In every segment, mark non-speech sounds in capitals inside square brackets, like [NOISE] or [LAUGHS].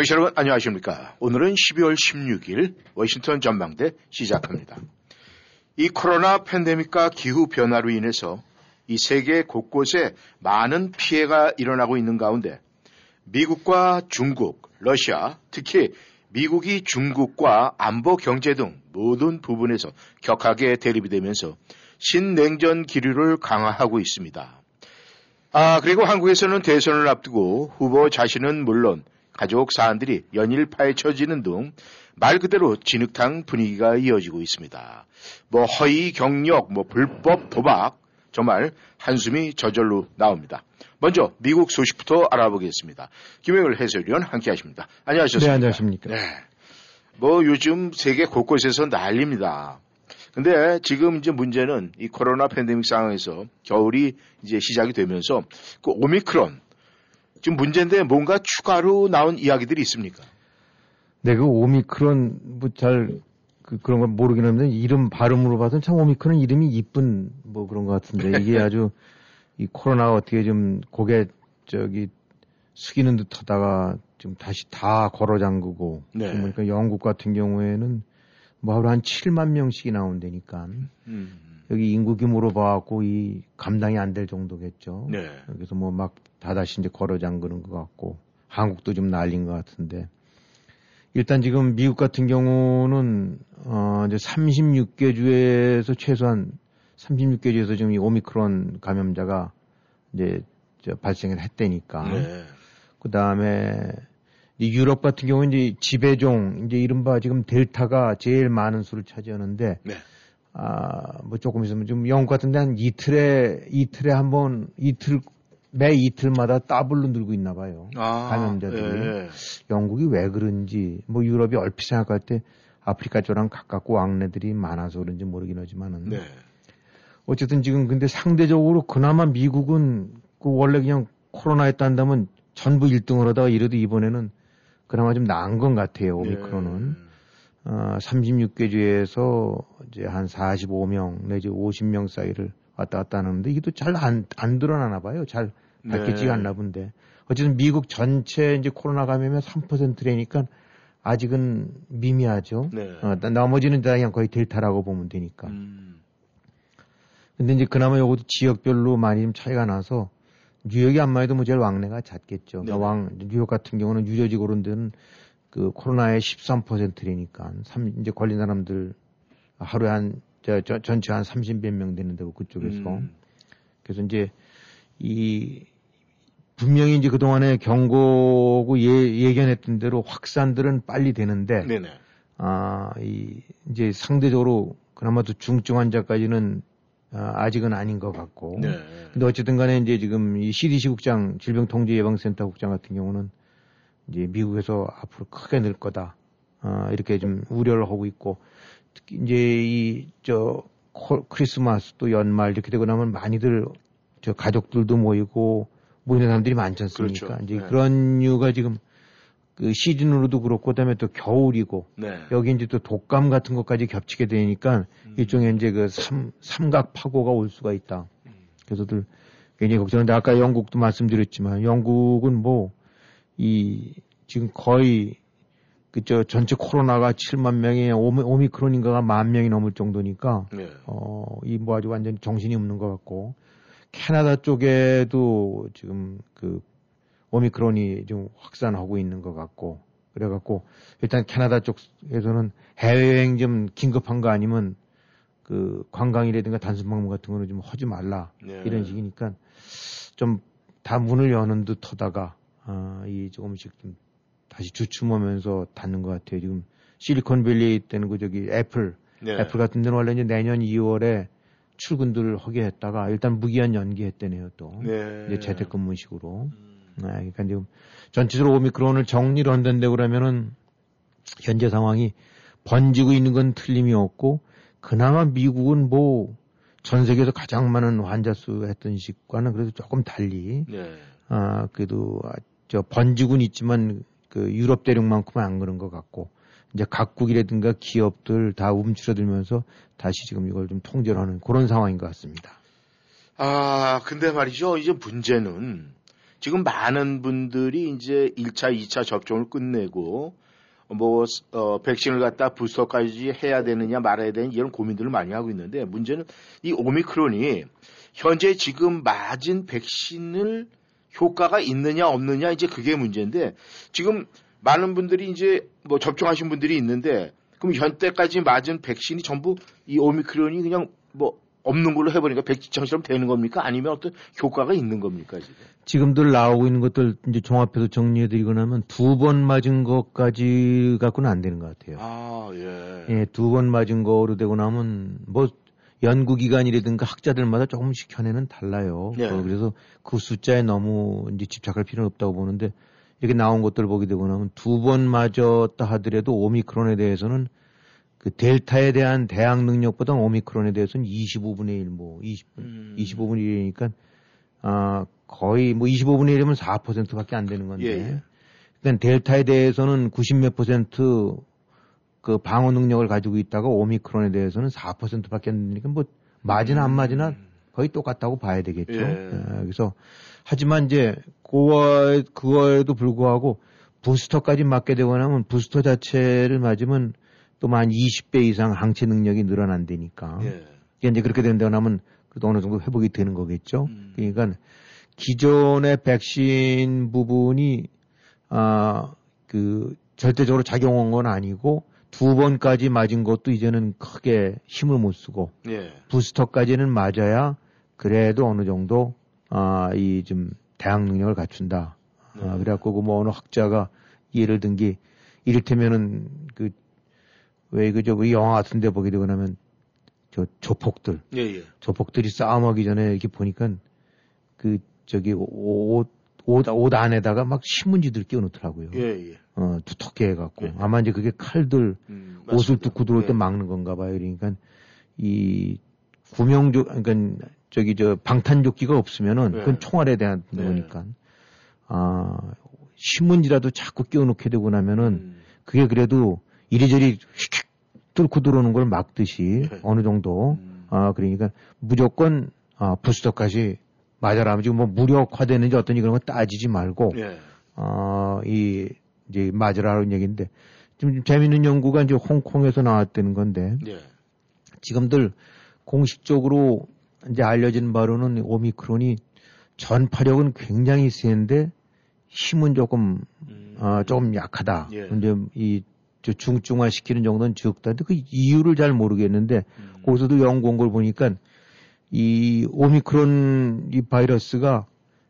청취자 여러분 안녕하십니까. 오늘은 12월 16일 워싱턴 전망대 시작합니다. 이 코로나 팬데믹과 기후 변화로 인해서 이 세계 곳곳에 많은 피해가 일어나고 있는 가운데 미국과 중국, 러시아, 특히 미국이 중국과 안보 경제 등 모든 부분에서 격하게 대립이 되면서 신냉전 기류를 강화하고 있습니다. 아, 그리고 한국에서는 대선을 앞두고 후보 자신은 물론 가족 사안들이 연일 파헤쳐지는 등 말 그대로 진흙탕 분위기가 이어지고 있습니다. 뭐 허위 경력, 뭐 불법 도박, 정말 한숨이 저절로 나옵니다. 먼저 미국 소식부터 알아보겠습니다. 김영일 해설위원 함께 하십니다. 안녕하셨습니까? 네, 안녕하십니까. 네. 뭐 요즘 세계 곳곳에서 난립니다. 근데 지금 이제 문제는 이 코로나 팬데믹 상황에서 겨울이 이제 시작이 되면서 그 오미크론 지금 문제인데 뭔가 추가로 나온 이야기들이 있습니까? 네, 그 오미크론 뭐잘 그, 그런 걸 모르긴 하는데 이름 발음으로 봐서는 참 오미크론 이름이 이쁜 뭐 그런 것 같은데 이게 아주 이 코로나가 어떻게 좀 고개 저기 숙이는 듯 하다가 좀 다시 다 걸어 잠그고 네. 그러니까 영국 같은 경우에는 뭐 하루 한 7만 명씩이 나온다니까 음. 여기 인구 규모로 봐갖고 이 감당이 안 될 정도겠죠. 네. 그래서 뭐 막 다다시 이제 걸어 잠그는 것 같고 한국도 좀 난린 것 같은데 일단 지금 미국 같은 경우는 어 이제 36개 주에서 최소한 36개 주에서 지금 이 오미크론 감염자가 이제 저 발생을 했다니까. 네. 그 다음에 유럽 같은 경우는 이제 지배종 이제 이른바 지금 델타가 제일 많은 수를 차지하는데 네. 아, 뭐 조금 있으면 좀 영국 같은 데 한 이틀에 이틀에 한 번 이틀 매 이틀마다 더블로 늘고 있나 봐요. 아, 감염자들이. 예. 영국이 왜 그런지 뭐 유럽이 얼핏 생각할 때 아프리카 쪽랑 가깝고 왕래들이 많아서 그런지 모르긴 하지만은 네. 어쨌든 지금 근데 상대적으로 그나마 미국은 그 원래 그냥 코로나에 딴다면 전부 1등을 하다가 이래도 이번에는 그나마 좀 나은 것 같아요 오미크론은 네. 어, 36개 주에서 이제 한 45명 내지 50명 사이를 왔다 갔다 하는데 이게 또 잘 안 안 드러나나 봐요 잘 밝혀지가 네. 않나 본데 어쨌든 미국 전체 이제 코로나 감염의 3%라니까 아직은 미미하죠. 네. 어, 나- 나머지는 다 그냥 거의 델타라고 보면 되니까. 음. 근데 이제 그나마 요것도 지역별로 많이 좀 차이가 나서 뉴욕이 안만 해도 뭐 제일 왕래가 잦겠죠. 그러니까 네네. 왕, 뉴욕 같은 경우는 유료지구 그런 데는 그 코로나의 13%라니까. 삼, 이제 걸린 사람들 하루에 한, 저, 저 전체 한 30몇 명 되는 데고 그쪽에서. 음. 그래서 이제 이 분명히 이제 그동안에 경고고 예, 예견했던 대로 확산들은 빨리 되는데 네네. 아, 이, 이제 상대적으로 그나마도 중증 환자까지는 아, 아직은 아닌 것 같고. 네. 근데 어쨌든 간에 이제 지금 이 CDC 국장, 질병통제예방센터 국장 같은 경우는 이제 미국에서 앞으로 크게 늘 거다. 아, 이렇게 좀 우려를 하고 있고. 특히 이제 이, 저, 코- 크리스마스 또 연말 이렇게 되고 나면 많이들 저 가족들도 모이고 모이는 사람들이 많지 않습니까? 그렇죠. 이제 네. 그런 이유가 지금 그 시즌으로도 그렇고 그다음에 또 겨울이고 네. 여기 이제 또 독감 같은 것까지 겹치게 되니까 음. 일종의 이제 그 삼, 삼각 파고가 올 수가 있다. 그래서들 굉장히 걱정인데 아까 영국도 말씀드렸지만 영국은 뭐 이 지금 거의 그저 전체 코로나가 7만 명이 오미, 오미크론인가가 만 명이 넘을 정도니까 네. 어, 이 뭐 아주 완전 히 정신이 없는 것 같고, 캐나다 쪽에도 지금 그 오미크론이 좀 확산하고 있는 것 같고, 그래갖고, 일단 캐나다 쪽에서는 해외여행 좀 긴급한 거 아니면 그 관광이라든가 단순 방문 같은 거는 좀 하지 말라. 네. 이런 식이니까 좀 다 문을 여는 듯 하다가, 아, 이 조금씩 좀 다시 주춤하면서 닫는 것 같아요. 지금 실리콘밸리 때는 그 저기 애플, 네. 애플 같은 데는 원래 이제 내년 2월에 출근들을 하게 했다가 일단 무기한 연기했대네요 또. 네. 이제 재택근무식으로. 음. 네, 그러니까 지금 전체적으로 오미크론을 정리를 한다는데 그러면은 현재 상황이 번지고 있는 건 틀림이 없고 그나마 미국은 뭐 전 세계에서 가장 많은 환자 수 했던 식과는 그래도 조금 달리 네. 아 그래도 아, 저 번지고는 있지만 그 유럽 대륙만큼은 안 그런 것 같고 이제 각국이라든가 기업들 다 움츠러들면서 다시 지금 이걸 좀 통제를 하는 그런 상황인 것 같습니다. 아, 근데 말이죠. 이제 문제는 지금 많은 분들이 이제 1차, 2차 접종을 끝내고 뭐, 어, 백신을 갖다 부스터까지 해야 되느냐 말아야 되느냐 이런 고민들을 많이 하고 있는데 문제는 이 오미크론이 현재 지금 맞은 백신을 효과가 있느냐 없느냐 이제 그게 문제인데 지금 많은 분들이 이제 뭐 접종하신 분들이 있는데 그럼 현재까지 맞은 백신이 전부 이 오미크론이 그냥 뭐 없는 걸로 해버리니까 백지창처럼 되는 겁니까? 아니면 어떤 효과가 있는 겁니까 지금? 지금들 나오고 있는 것들 이제 종합해서 정리해드리고 나면 두 번 맞은 것까지 갖고는 안 되는 것 같아요. 아 예. 예, 두 번 맞은 거로 되고 나면 뭐 연구기관이라든가 학자들마다 조금씩 견해는 달라요. 네. 어, 그래서 그 숫자에 너무 이제 집착할 필요는 없다고 보는데 이렇게 나온 것들을 보게 되고 나면 두 번 맞았다 하더라도 오미크론에 대해서는 그 델타에 대한 대항 능력보다 오미크론에 대해서는 25분의 1, 뭐 20, 음. 25분의 1이니까 아 거의 뭐 25분의 1이면 4%밖에 안 되는 건데. 예, 예. 그러니까 델타에 대해서는 90 몇 퍼센트 그 방어 능력을 가지고 있다가 오미크론에 대해서는 4%밖에 안 되니까 뭐 맞으나 안 맞으나 거의 똑같다고 봐야 되겠죠. 예. 예, 그래서 하지만 이제 그와 그거에도 불구하고 부스터까지 맞게 되고 나면 부스터 자체를 맞으면 또 만 20배 이상 항체 능력이 늘어난다니까. 예. 이게 이제 그렇게 된다고 하면 그래도 어느 정도 회복이 되는 거겠죠. 음. 그러니까 기존의 백신 부분이 아그 절대적으로 작용한 건 아니고 두 번까지 맞은 것도 이제는 크게 힘을 못 쓰고 예. 부스터까지는 맞아야 그래도 어느 정도 아 이 좀 대항 능력을 갖춘다. 아, 네. 그래갖고 그 뭐 어느 학자가 예를 든 게 이를테면은 그 왜 그저 우리 영화 같은데 보게 되고 나면 저 조폭들 예, 예. 조폭들이 싸움하기 전에 이렇게 보니까 그 저기 옷, 옷, 옷 안에다가 막 신문지들 끼워놓더라고요. 예, 예. 어, 두텁게 해갖고. 예. 아마 이제 그게 칼들 음, 옷을. 뚫고 들어올 때 예. 막는 건가 봐요. 그러니까 이 구명조, 그러니까 저기 저 방탄조끼가 없으면은 예. 그건 총알에 대한 네. 거니까. 아, 신문지라도 자꾸 끼워놓게 되고 나면은 음, 그게 그래도 이리저리 휙휙 뚫고 들어오는 걸 막듯이 네. 어느 정도 음. 아 그러니까 무조건 아 부스터까지 맞아라 지금 뭐 무력화되는지 어떤지 그런 거 따지지 말고 예. 아이 이제 맞으라는 얘기인데 좀 재밌는 연구가 이제 홍콩에서 나왔다는 건데 예. 지금들 공식적으로 이제 알려진 바로는 오미크론이 전파력은 굉장히 센데 힘은 조금 음. 아, 조금 약하다. 예. 이제 이, 저 중증화 시키는 정도는 적다. 근데 그 이유를 잘 모르겠는데, 음. 거기서도 연구 온걸 보니까, 이 오미크론 이 바이러스가,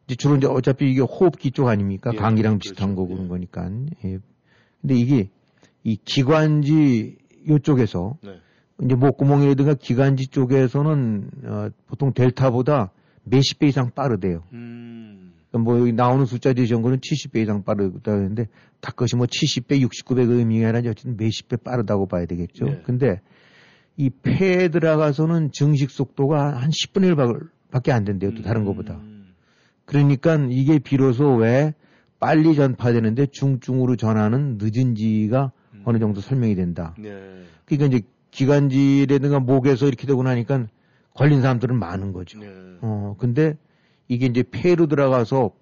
이제 주로 이제 어차피 이게 호흡기 쪽 아닙니까? 예, 감기랑 그렇죠. 비슷한 거 그런 예. 거니까. 예. 근데 이게, 이 기관지 요쪽에서, 네. 이제 목구멍이라든가 기관지 쪽에서는, 어, 보통 델타보다 몇십 배 이상 빠르대요. 음. 그러니까 뭐 여기 나오는 숫자들이 전거는 70배 이상 빠르다 했는데 다 것이 뭐 70배, 69배 그 의미가 아니라 어쨌든 몇십 배 빠르다고 봐야 되겠죠. 네. 근데 이 폐에 들어가서는 증식 속도가 한 10분의 1 밖에 안 된대요. 또 다른 것보다. 음. 그러니까 이게 비로소 왜 빨리 전파되는데 중증으로 전하는 늦은지가 음. 어느 정도 설명이 된다. 네. 그러니까 이제 기관지라든가 목에서 이렇게 되고 나니까 걸린 사람들은 많은 거죠. 네. 어, 근데 이게 이제 폐로 들어가서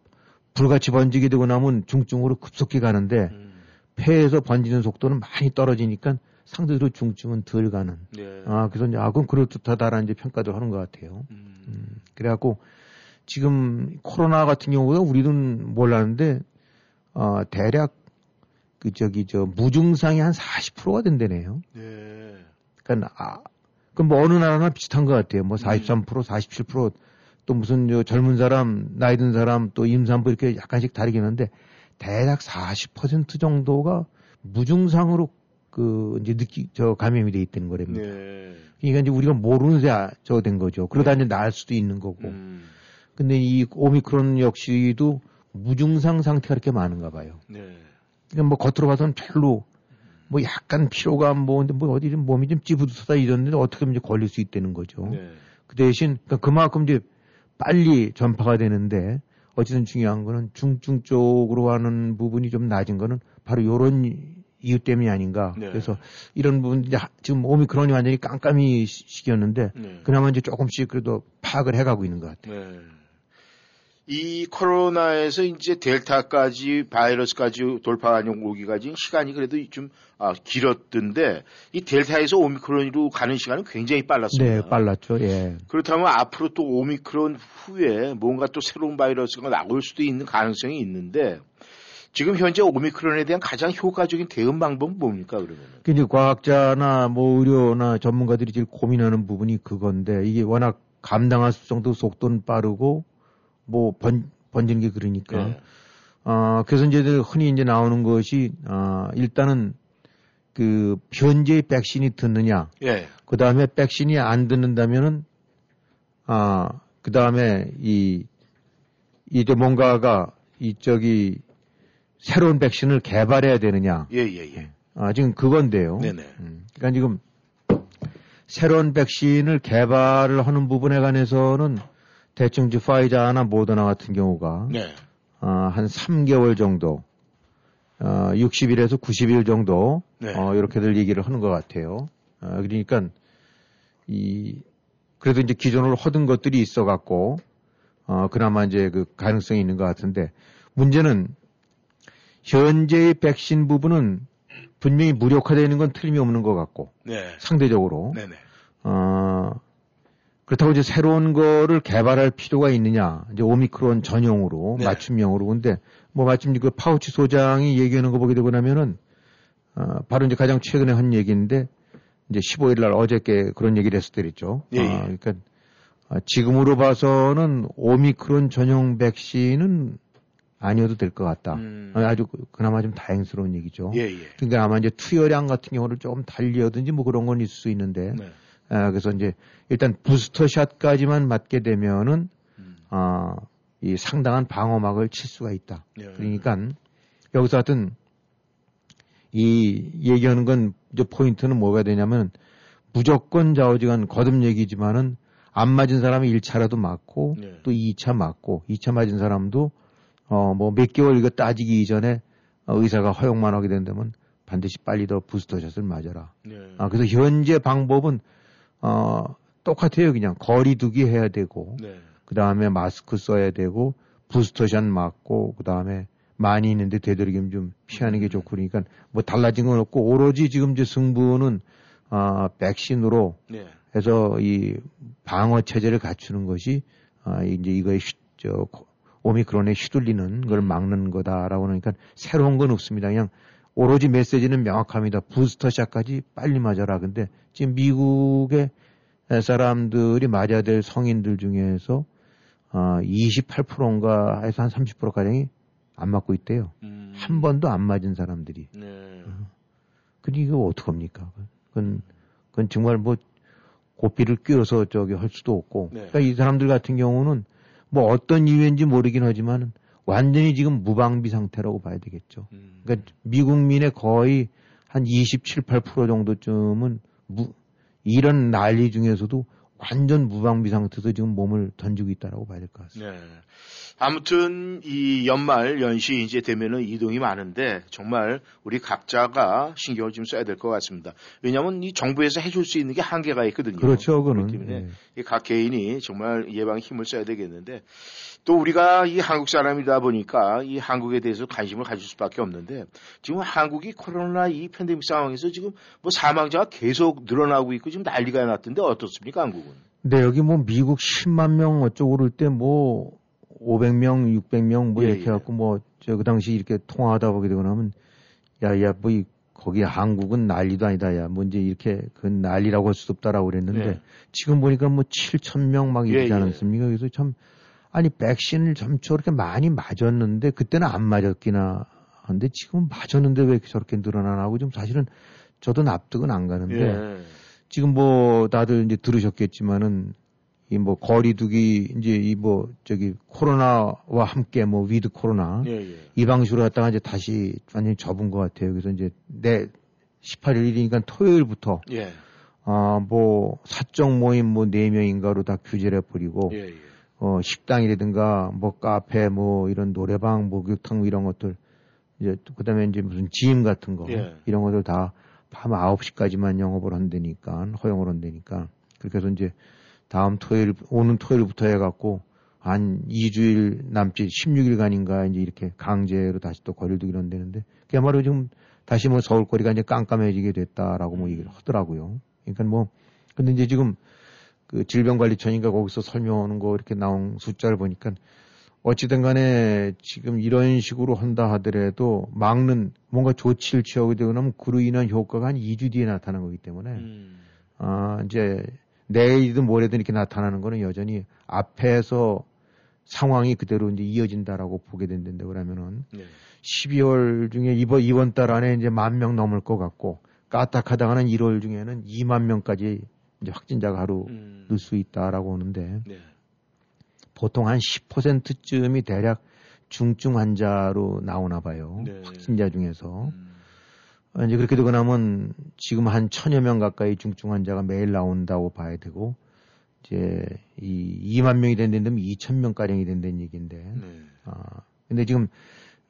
불같이 번지게 되고 나면 중증으로 급속히 가는데 음. 폐에서 번지는 속도는 많이 떨어지니까 상대적으로 중증은 덜 가는. 네. 아, 그래서 이제 아, 그건 그럴듯하다라는 이제 평가도 하는 것 같아요. 음. 음, 그래갖고 지금 코로나 같은 경우가 우리는 몰랐는데, 어, 대략 그 저기 저 무증상이 한 40%가 된다네요. 네. 그러니까 아, 그럼 뭐 어느 나라나 비슷한 것 같아요. 음. 뭐 43%, 47%또 무슨 저 젊은 사람, 나이 든 사람, 또 임산부 이렇게 약간씩 다르긴 한데 대략 40% 정도가 무증상으로 그 이제 느끼 저 감염이 돼 있다는 거랍니다. 네. 그러니까 이제 우리가 모르는 새저된 거죠. 그러다 이제 나을 수도 있는 거고. 음. 근데 이 오미크론 역시도 무증상 상태가 이렇게 많은가 봐요. 네. 그러니까 뭐 겉으로 봐서는 별로 뭐 약간 피로감 뭐, 근데 뭐 어디 좀 몸이 좀 찌부듯하다 이랬는데 어떻게 하면 이제 걸릴 수 있다는 거죠. 네. 그 대신 그러니까 그만큼 이제 빨리 전파가 되는데 어쨌든 중요한 거는 중증 쪽으로 하는 부분이 좀 낮은 거는 바로 요런 이유 때문이 아닌가. 네. 그래서 이런 부분 이제 하- 지금 오미크론이 완전히 깜깜이 시- 시기였는데 네. 그나마 이제 조금씩 그래도 파악을 해가고 있는 것 같아요. 네. 이 코로나에서 이제 델타까지 바이러스까지 돌파하는 오기까지 시간이 그래도 좀 아, 길었던데 이 델타에서 오미크론으로 가는 시간은 굉장히 빨랐습니다. 네, 빨랐죠. 예. 그렇다면 앞으로 또 오미크론 후에 뭔가 또 새로운 바이러스가 나올 수도 있는 가능성이 있는데 지금 현재 오미크론에 대한 가장 효과적인 대응 방법은 뭡니까 그러면? 그 이제 과학자나 뭐 의료나 전문가들이 제일 고민하는 부분이 그건데 이게 워낙 감당할 수 정도 속도는 빠르고 뭐 번, 번지는 게 그러니까 네. 어, 그래서 이제 흔히 이제 나오는 것이, 어, 일단은 그 현재 백신이 듣느냐, 예. 그 다음에 백신이 안 듣는다면은, 아, 그 다음에 이, 이제 뭔가가 이 저기 새로운 백신을 개발해야 되느냐, 예, 예, 예. 아, 지금 그건데요. 네네. 음, 그러니까 지금 새로운 백신을 개발을 하는 부분에 관해서는 대충 이제 파이자나 모더나 같은 경우가 네. 어, 한 3개월 정도, 어, 60일에서 90일 정도, 네. 어, 이렇게들 얘기를 하는 것 같아요. 어, 그러니까, 이, 그래도 이제 기존으로 허든 것들이 있어 갖고, 어, 그나마 이제 그 가능성이 있는 것 같은데, 문제는 현재의 백신 부분은 분명히 무력화되어 있는 건 틀림이 없는 것 같고, 네. 상대적으로. 네네. 어, 그렇다고 이제 새로운 거를 개발할 필요가 있느냐. 이제 오미크론 전용으로, 네. 맞춤형으로. 근데 뭐 마침 그 파우치 소장이 얘기하는 거 보게 되고 나면은, 어, 바로 이제 가장 최근에 한 얘기인데, 이제 15일 날 어저께 그런 얘기를 했었더랬죠. 예, 예. 아, 그러니까, 아, 지금으로 봐서는 오미크론 전용 백신은 아니어도 될 것 같다. 음. 아, 아주 그- 그나마 좀 다행스러운 얘기죠. 예, 예. 그러니까 아마 이제 투여량 같은 경우를 조금 달리하든지 뭐 그런 건 있을 수 있는데, 네. 아, 그래서 이제 일단 부스터샷까지만 맞게 되면은 음. 아, 이 상당한 방어막을 칠 수가 있다. 예. 그러니까 여기서 하여튼 이 얘기하는 건 이제 포인트는 뭐가 되냐면 무조건 좌우지간 거듭 얘기지만은 안 맞은 사람이 1차라도 맞고 네. 또 2차 맞고 2차 맞은 사람도 어 뭐 몇 개월 이거 따지기 이전에 어, 의사가 허용만 하게 된다면 반드시 빨리 더 부스터샷을 맞아라. 네. 아, 그래서 현재 방법은, 어, 똑같아요. 그냥 거리두기 해야 되고, 네. 그 다음에 마스크 써야 되고, 부스터샷 맞고, 그 다음에 많이 있는데 되도록이면 좀 피하는 게 좋고, 그러니까 뭐 달라진 건 없고, 오로지 지금 이제 승부는, 아, 백신으로 네. 해서 이 방어 체제를 갖추는 것이, 아, 이제 이거에 휘, 저, 오미크론에 휘둘리는 걸 막는 거다라고 하니까 새로운 건 없습니다. 그냥 오로지 메시지는 명확합니다. 부스터샷까지 빨리 맞아라. 근데 지금 미국의 사람들이 맞아야 될 성인들 중에서 아, 28%인가 해서 한 30%가량이 안 맞고 있대요. 음. 한 번도 안 맞은 사람들이. 네. 근데 이거 어떡합니까? 그건, 그건 정말 뭐 고삐를 끼워서 저기 할 수도 없고. 네. 그러니까 이 사람들 같은 경우는 뭐 어떤 이유인지 모르긴 하지만 완전히 지금 무방비 상태라고 봐야 되겠죠. 음. 그러니까 미국민의 거의 한 27, 8% 정도쯤은 무, 이런 난리 중에서도 완전 무방비 상태에서 지금 몸을 던지고 있다라고 봐야 될 것 같습니다. 네. 아무튼 이 연말 연시 이제 되면은 이동이 많은데 정말 우리 각자가 신경을 좀 써야 될 것 같습니다. 왜냐하면 이 정부에서 해줄 수 있는 게 한계가 있거든요. 그렇죠, 그거는. 그렇기 때문에 예. 이각 개인이 정말 예방에 힘을 써야 되겠는데 또 우리가 이 한국 사람이다 보니까 이 한국에 대해서 관심을 가질 수밖에 없는데 지금 한국이 코로나 이 팬데믹 상황에서 지금 뭐 사망자가 계속 늘어나고 있고 지금 난리가 났던데 어떻습니까 한국은? 근데 여기 뭐 미국 10만 명 어쩌고 그럴 때 뭐 500명, 600명 뭐 예, 이렇게 예. 해갖고 뭐 저 그 당시 이렇게 통화하다 보게 되고 나면 야야 뭐 이, 거기 한국은 난리도 아니다 야 뭐 이제 이렇게 그 난리라고 할 수도 없다라고 그랬는데 네. 지금 보니까 뭐 7천 명 막 이러지 예, 예. 않았습니까? 그래서 참 아니 백신을 참 저렇게 많이 맞았는데 그때는 안 맞았기나 한데 지금 맞았는데 왜 저렇게 늘어나나 하고 좀 사실은 저도 납득은 안 가는데 예. 지금 뭐 다들 이제 들으셨겠지만은 이 뭐 거리두기 이제 이 뭐 저기 코로나와 함께 뭐 위드 코로나 예, 예. 이 방식으로 갔다가 이제 다시 완전히 접은 것 같아요. 그래서 이제 내 18일 이니까 토요일부터 예. 아, 뭐 사적 모임 뭐 4명인가로 다 규제를 해 버리고 예, 예. 어, 식당이라든가 뭐 카페 뭐 이런 노래방 목욕탕 뭐 이런 것들 이제 그다음에 이제 무슨 지임 같은 거 예. 이런 것들 다 밤 9시까지만 영업을 한다니까 허용을 한다니까 그렇게 해서 이제 다음 토요일 오는 토요일부터 해 갖고 한 2주일 남짓 16일간인가 이제 이렇게 강제로 다시 또 거리를 두기로 한다는데 그야말로 지금 다시 뭐 서울거리가 이제 깜깜해지게 됐다라고 뭐 얘기를 하더라고요. 그러니까 뭐 근데 이제 지금 그 질병관리청인가 거기서 설명하는 거 이렇게 나온 숫자를 보니까 어찌든 간에 지금 이런 식으로 한다 하더라도 막는 뭔가 조치를 취하게 되고 나면 그로 인한 효과가 한 2주 뒤에 나타나는 거기 때문에 음. 아 이제 내일이든 모레든 이렇게 나타나는 거는 여전히 앞에서 상황이 그대로 이제 이어진다라고 보게 된다는데 그러면은 네. 12월 중에 이번 이번 달 안에 이제 만 명 넘을 것 같고 까딱하다가는 1월 중에는 2만 명까지 이제 확진자가 하루 음. 늘수 있다라고 하는데 네. 보통 한 10%쯤이 대략 중증 환자로 나오나 봐요. 네. 확진자 중에서. 음. 어, 이제 그렇게 되고 나면 지금 한 천여 명 가까이 중증 환자가 매일 나온다고 봐야 되고 이제 이 2만 명이 된다면 2천 명 가량이 된다는 얘기인데. 네. 아, 근데 지금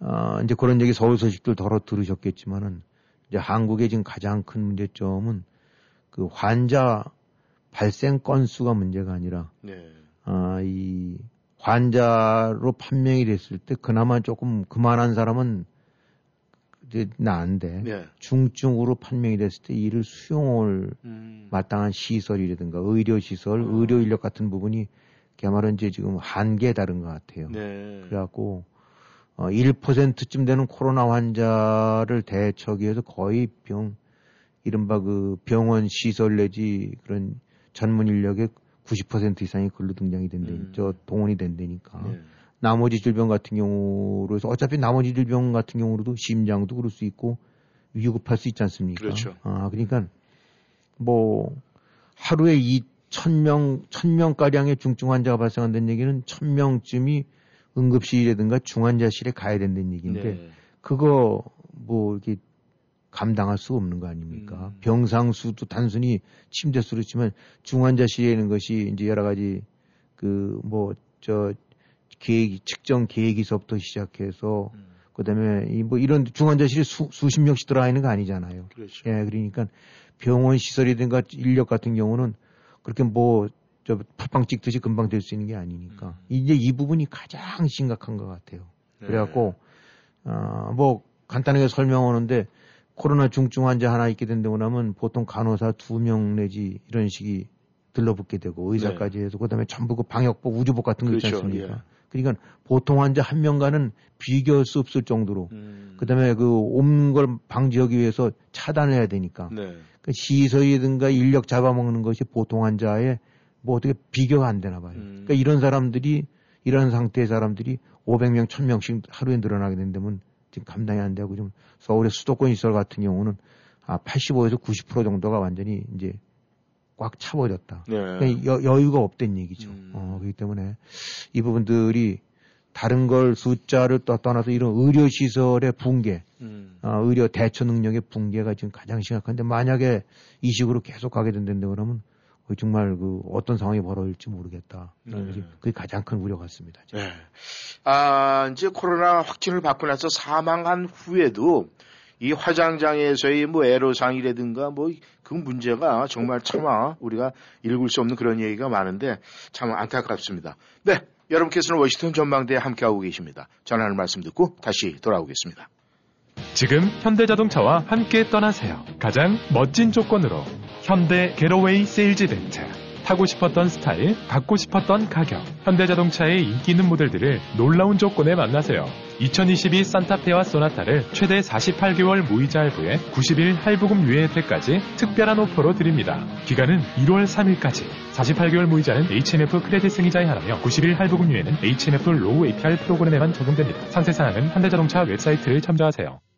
어, 이제 그런 얘기 서울 소식들 더러 들으셨겠지만은 이제 한국의 지금 가장 큰 문제점은 그 환자 발생 건수가 문제가 아니라 네. 아, 이 환자로 판명이 됐을 때 그나마 조금 그만한 사람은 이제 나은데 네. 중증으로 판명이 됐을 때 이를 수용할 음. 마땅한 시설이라든가 의료 시설, 어. 의료 인력 같은 부분이 그야말로 이제 지금 한계에 다른 것 같아요. 네. 그래갖고 어, 1%쯤 되는 코로나 환자를 대처하기 위해서 거의 병 이른바 그 병원 시설 내지 그런 전문 인력의 90% 이상이 글로 등장이 된다, 음. 저 동원이 된다니까. 네. 나머지 질병 같은 경우로 해서 어차피 나머지 질병 같은 경우로도 심장도 그럴 수 있고 위급할 수 있지 않습니까? 그렇죠. 아, 그러니까 뭐 하루에 이 천명 천명 가량의 중증 환자가 발생한다는 얘기는 천 명쯤이 응급실이라든가 중환자실에 가야 된다는 얘기인데 네. 그거 뭐 이렇게 감당할 수 없는 거 아닙니까? 음. 병상 수도 단순히 침대 수로 치면 중환자실에 있는 것이 이제 여러 가지 그 뭐 저 계획 측정 계획에서부터 시작해서 음. 그다음에 이 뭐 이런 중환자실이 수, 수십 명씩 들어가 있는 거 아니잖아요. 그렇죠. 예, 그러니까 병원 시설이든가 인력 같은 경우는 그렇게 뭐, 저, 팥빵 찍듯이 금방 될 수 있는 게 아니니까. 음. 이제 이 부분이 가장 심각한 것 같아요. 네. 그래갖고, 어, 뭐, 간단하게 설명하는데, 코로나 중증 환자 하나 있게 된다고 나면 보통 간호사 두 명 내지 이런 식이 들러붙게 되고, 의사까지 해서, 그 다음에 전부 그 방역복, 우주복 같은 거 있지 네. 그렇죠. 않습니까? 예. 그러니까 보통 환자 한 명과는 비교할 수 없을 정도로, 음. 그 다음에 그 옮는 걸 방지하기 위해서 차단을 해야 되니까. 네. 그 시설이든가 인력 잡아먹는 것이 보통 환자의 뭐 어떻게 비교가 안 되나 봐요. 음. 그러니까 이런 사람들이 이런 상태의 사람들이 500명, 1000명씩 하루에 늘어나게 된다면 지금 감당이 안 되고 좀 서울의 수도권 시설 같은 경우는 아 85에서 90% 정도가 완전히 이제 꽉 차버렸다. 네. 그러니까 여, 여유가 없다는 얘기죠. 음. 어, 그렇기 때문에 이 부분들이 다른 걸 숫자를 떠- 떠나서 이런 의료 시설의 붕괴, 음. 아, 의료 대처 능력의 붕괴가 지금 가장 심각한데 만약에 이 식으로 계속 가게 된다는데 그러면 거의 정말 그 어떤 상황이 벌어질지 모르겠다. 네. 그게 가장 큰 우려 같습니다. 네. 아, 이제 코로나 확진을 받고 나서 사망한 후에도 이 화장장에서의 뭐 애로사항이라든가 뭐 그 문제가 정말 차마 우리가 읽을 수 없는 그런 얘기가 많은데 참 안타깝습니다. 네. 여러분께서는 워싱턴 전망대에 함께하고 계십니다. 전하는 말씀 듣고 다시 돌아오겠습니다. 지금 현대자동차와 함께 떠나세요. 가장 멋진 조건으로 현대 Getaway Sales Event. 타고 싶었던 스타일, 갖고 싶었던 가격. 현대자동차의 인기 있는 모델들을 놀라운 조건에 만나세요. 2022 산타페와 소나타를 최대 48개월 무이자 할부에 90일 할부금 유예 혜택까지 특별한 오퍼로 드립니다. 기간은 1월 3일까지. 48개월 무이자는 HMF credit 승인자에 한하며 90일 할부금 유예는 HMF low APR 프로그램에만 적용됩니다. 상세 사항은 현대자동차 웹사이트를 참조하세요.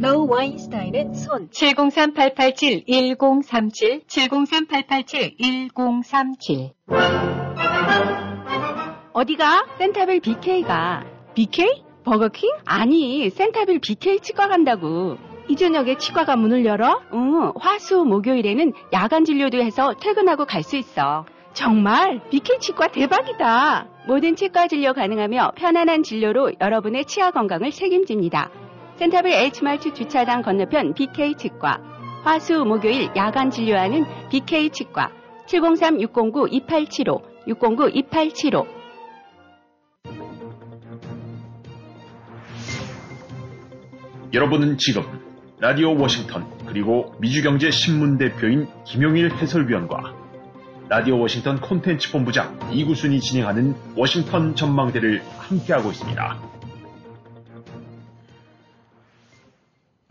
로우 와인스타인 앤 손 703-887-1037, 703-887-1037 어디가? 센타빌 BK가. BK? 버거킹? 아니, 센타빌 BK 치과 간다고. 이 저녁에 치과가 문을 열어? 응, 화수 목요일에는 야간 진료도 해서 퇴근하고 갈 수 있어. 정말? BK 치과 대박이다. 모든 치과 진료 가능하며 편안한 진료로 여러분의 치아 건강을 책임집니다. 센타빌 H마트 주차장 건너편 BK 치과. 화수 목요일 야간 진료하는 BK 치과. 703-609-2875, 609-2875. 여러분은 지금 라디오 워싱턴 그리고 미주경제 신문 대표인 김용일 해설위원과 라디오 워싱턴 콘텐츠 본부장 이구순이 진행하는 워싱턴 전망대를 함께하고 있습니다.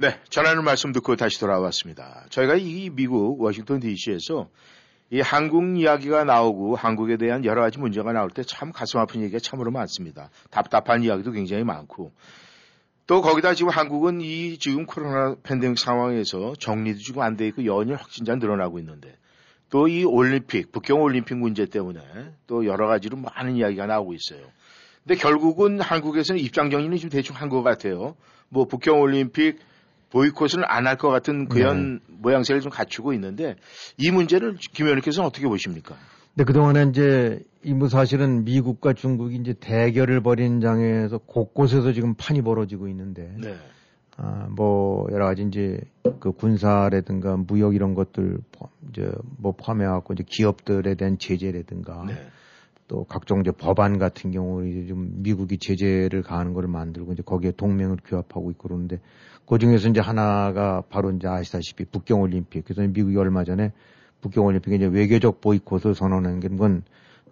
네, 전하는 말씀 듣고 다시 돌아왔습니다. 저희가 이 미국 워싱턴 DC에서 이 한국 이야기가 나오고 한국에 대한 여러 가지 문제가 나올 때 참 가슴 아픈 얘기가 참으로 많습니다. 답답한 이야기도 굉장히 많고 또 거기다 지금 한국은 이 지금 코로나 팬데믹 상황에서 정리도 지금 안 돼 있고 연일 확진자 늘어나고 있는데 또 이 올림픽, 북경 올림픽 문제 때문에 또 여러 가지로 많은 이야기가 나오고 있어요. 근데 결국은 한국에서는 입장 정리는 좀 대충 한 것 같아요. 뭐 북경 올림픽 보이콧은 안할 것 같은 그런 모양새를 좀 갖추고 있는데 이 문제를 김 의원님께서는 어떻게 보십니까? 근데 그동안에 이제 이뭐 사실은 미국과 중국이 이제 대결을 벌인 장에서 곳곳에서 지금 판이 벌어지고 있는데 네. 아, 뭐 여러 가지 이제 그 군사라든가 무역 이런 것들 포- 이제 뭐 포함해갖고 이제 기업들에 대한 제재라든가 네. 또 각종 이제 법안 같은 경우 이제 좀 미국이 제재를 가하는 거를 만들고 이제 거기에 동맹을 규합하고 있고 그러는데 그 중에서 이제 하나가 바로 이제 아시다시피 북경 올림픽. 그래서 미국이 얼마 전에 북경 올림픽에 이제 외교적 보이콧을 선언한 게 그건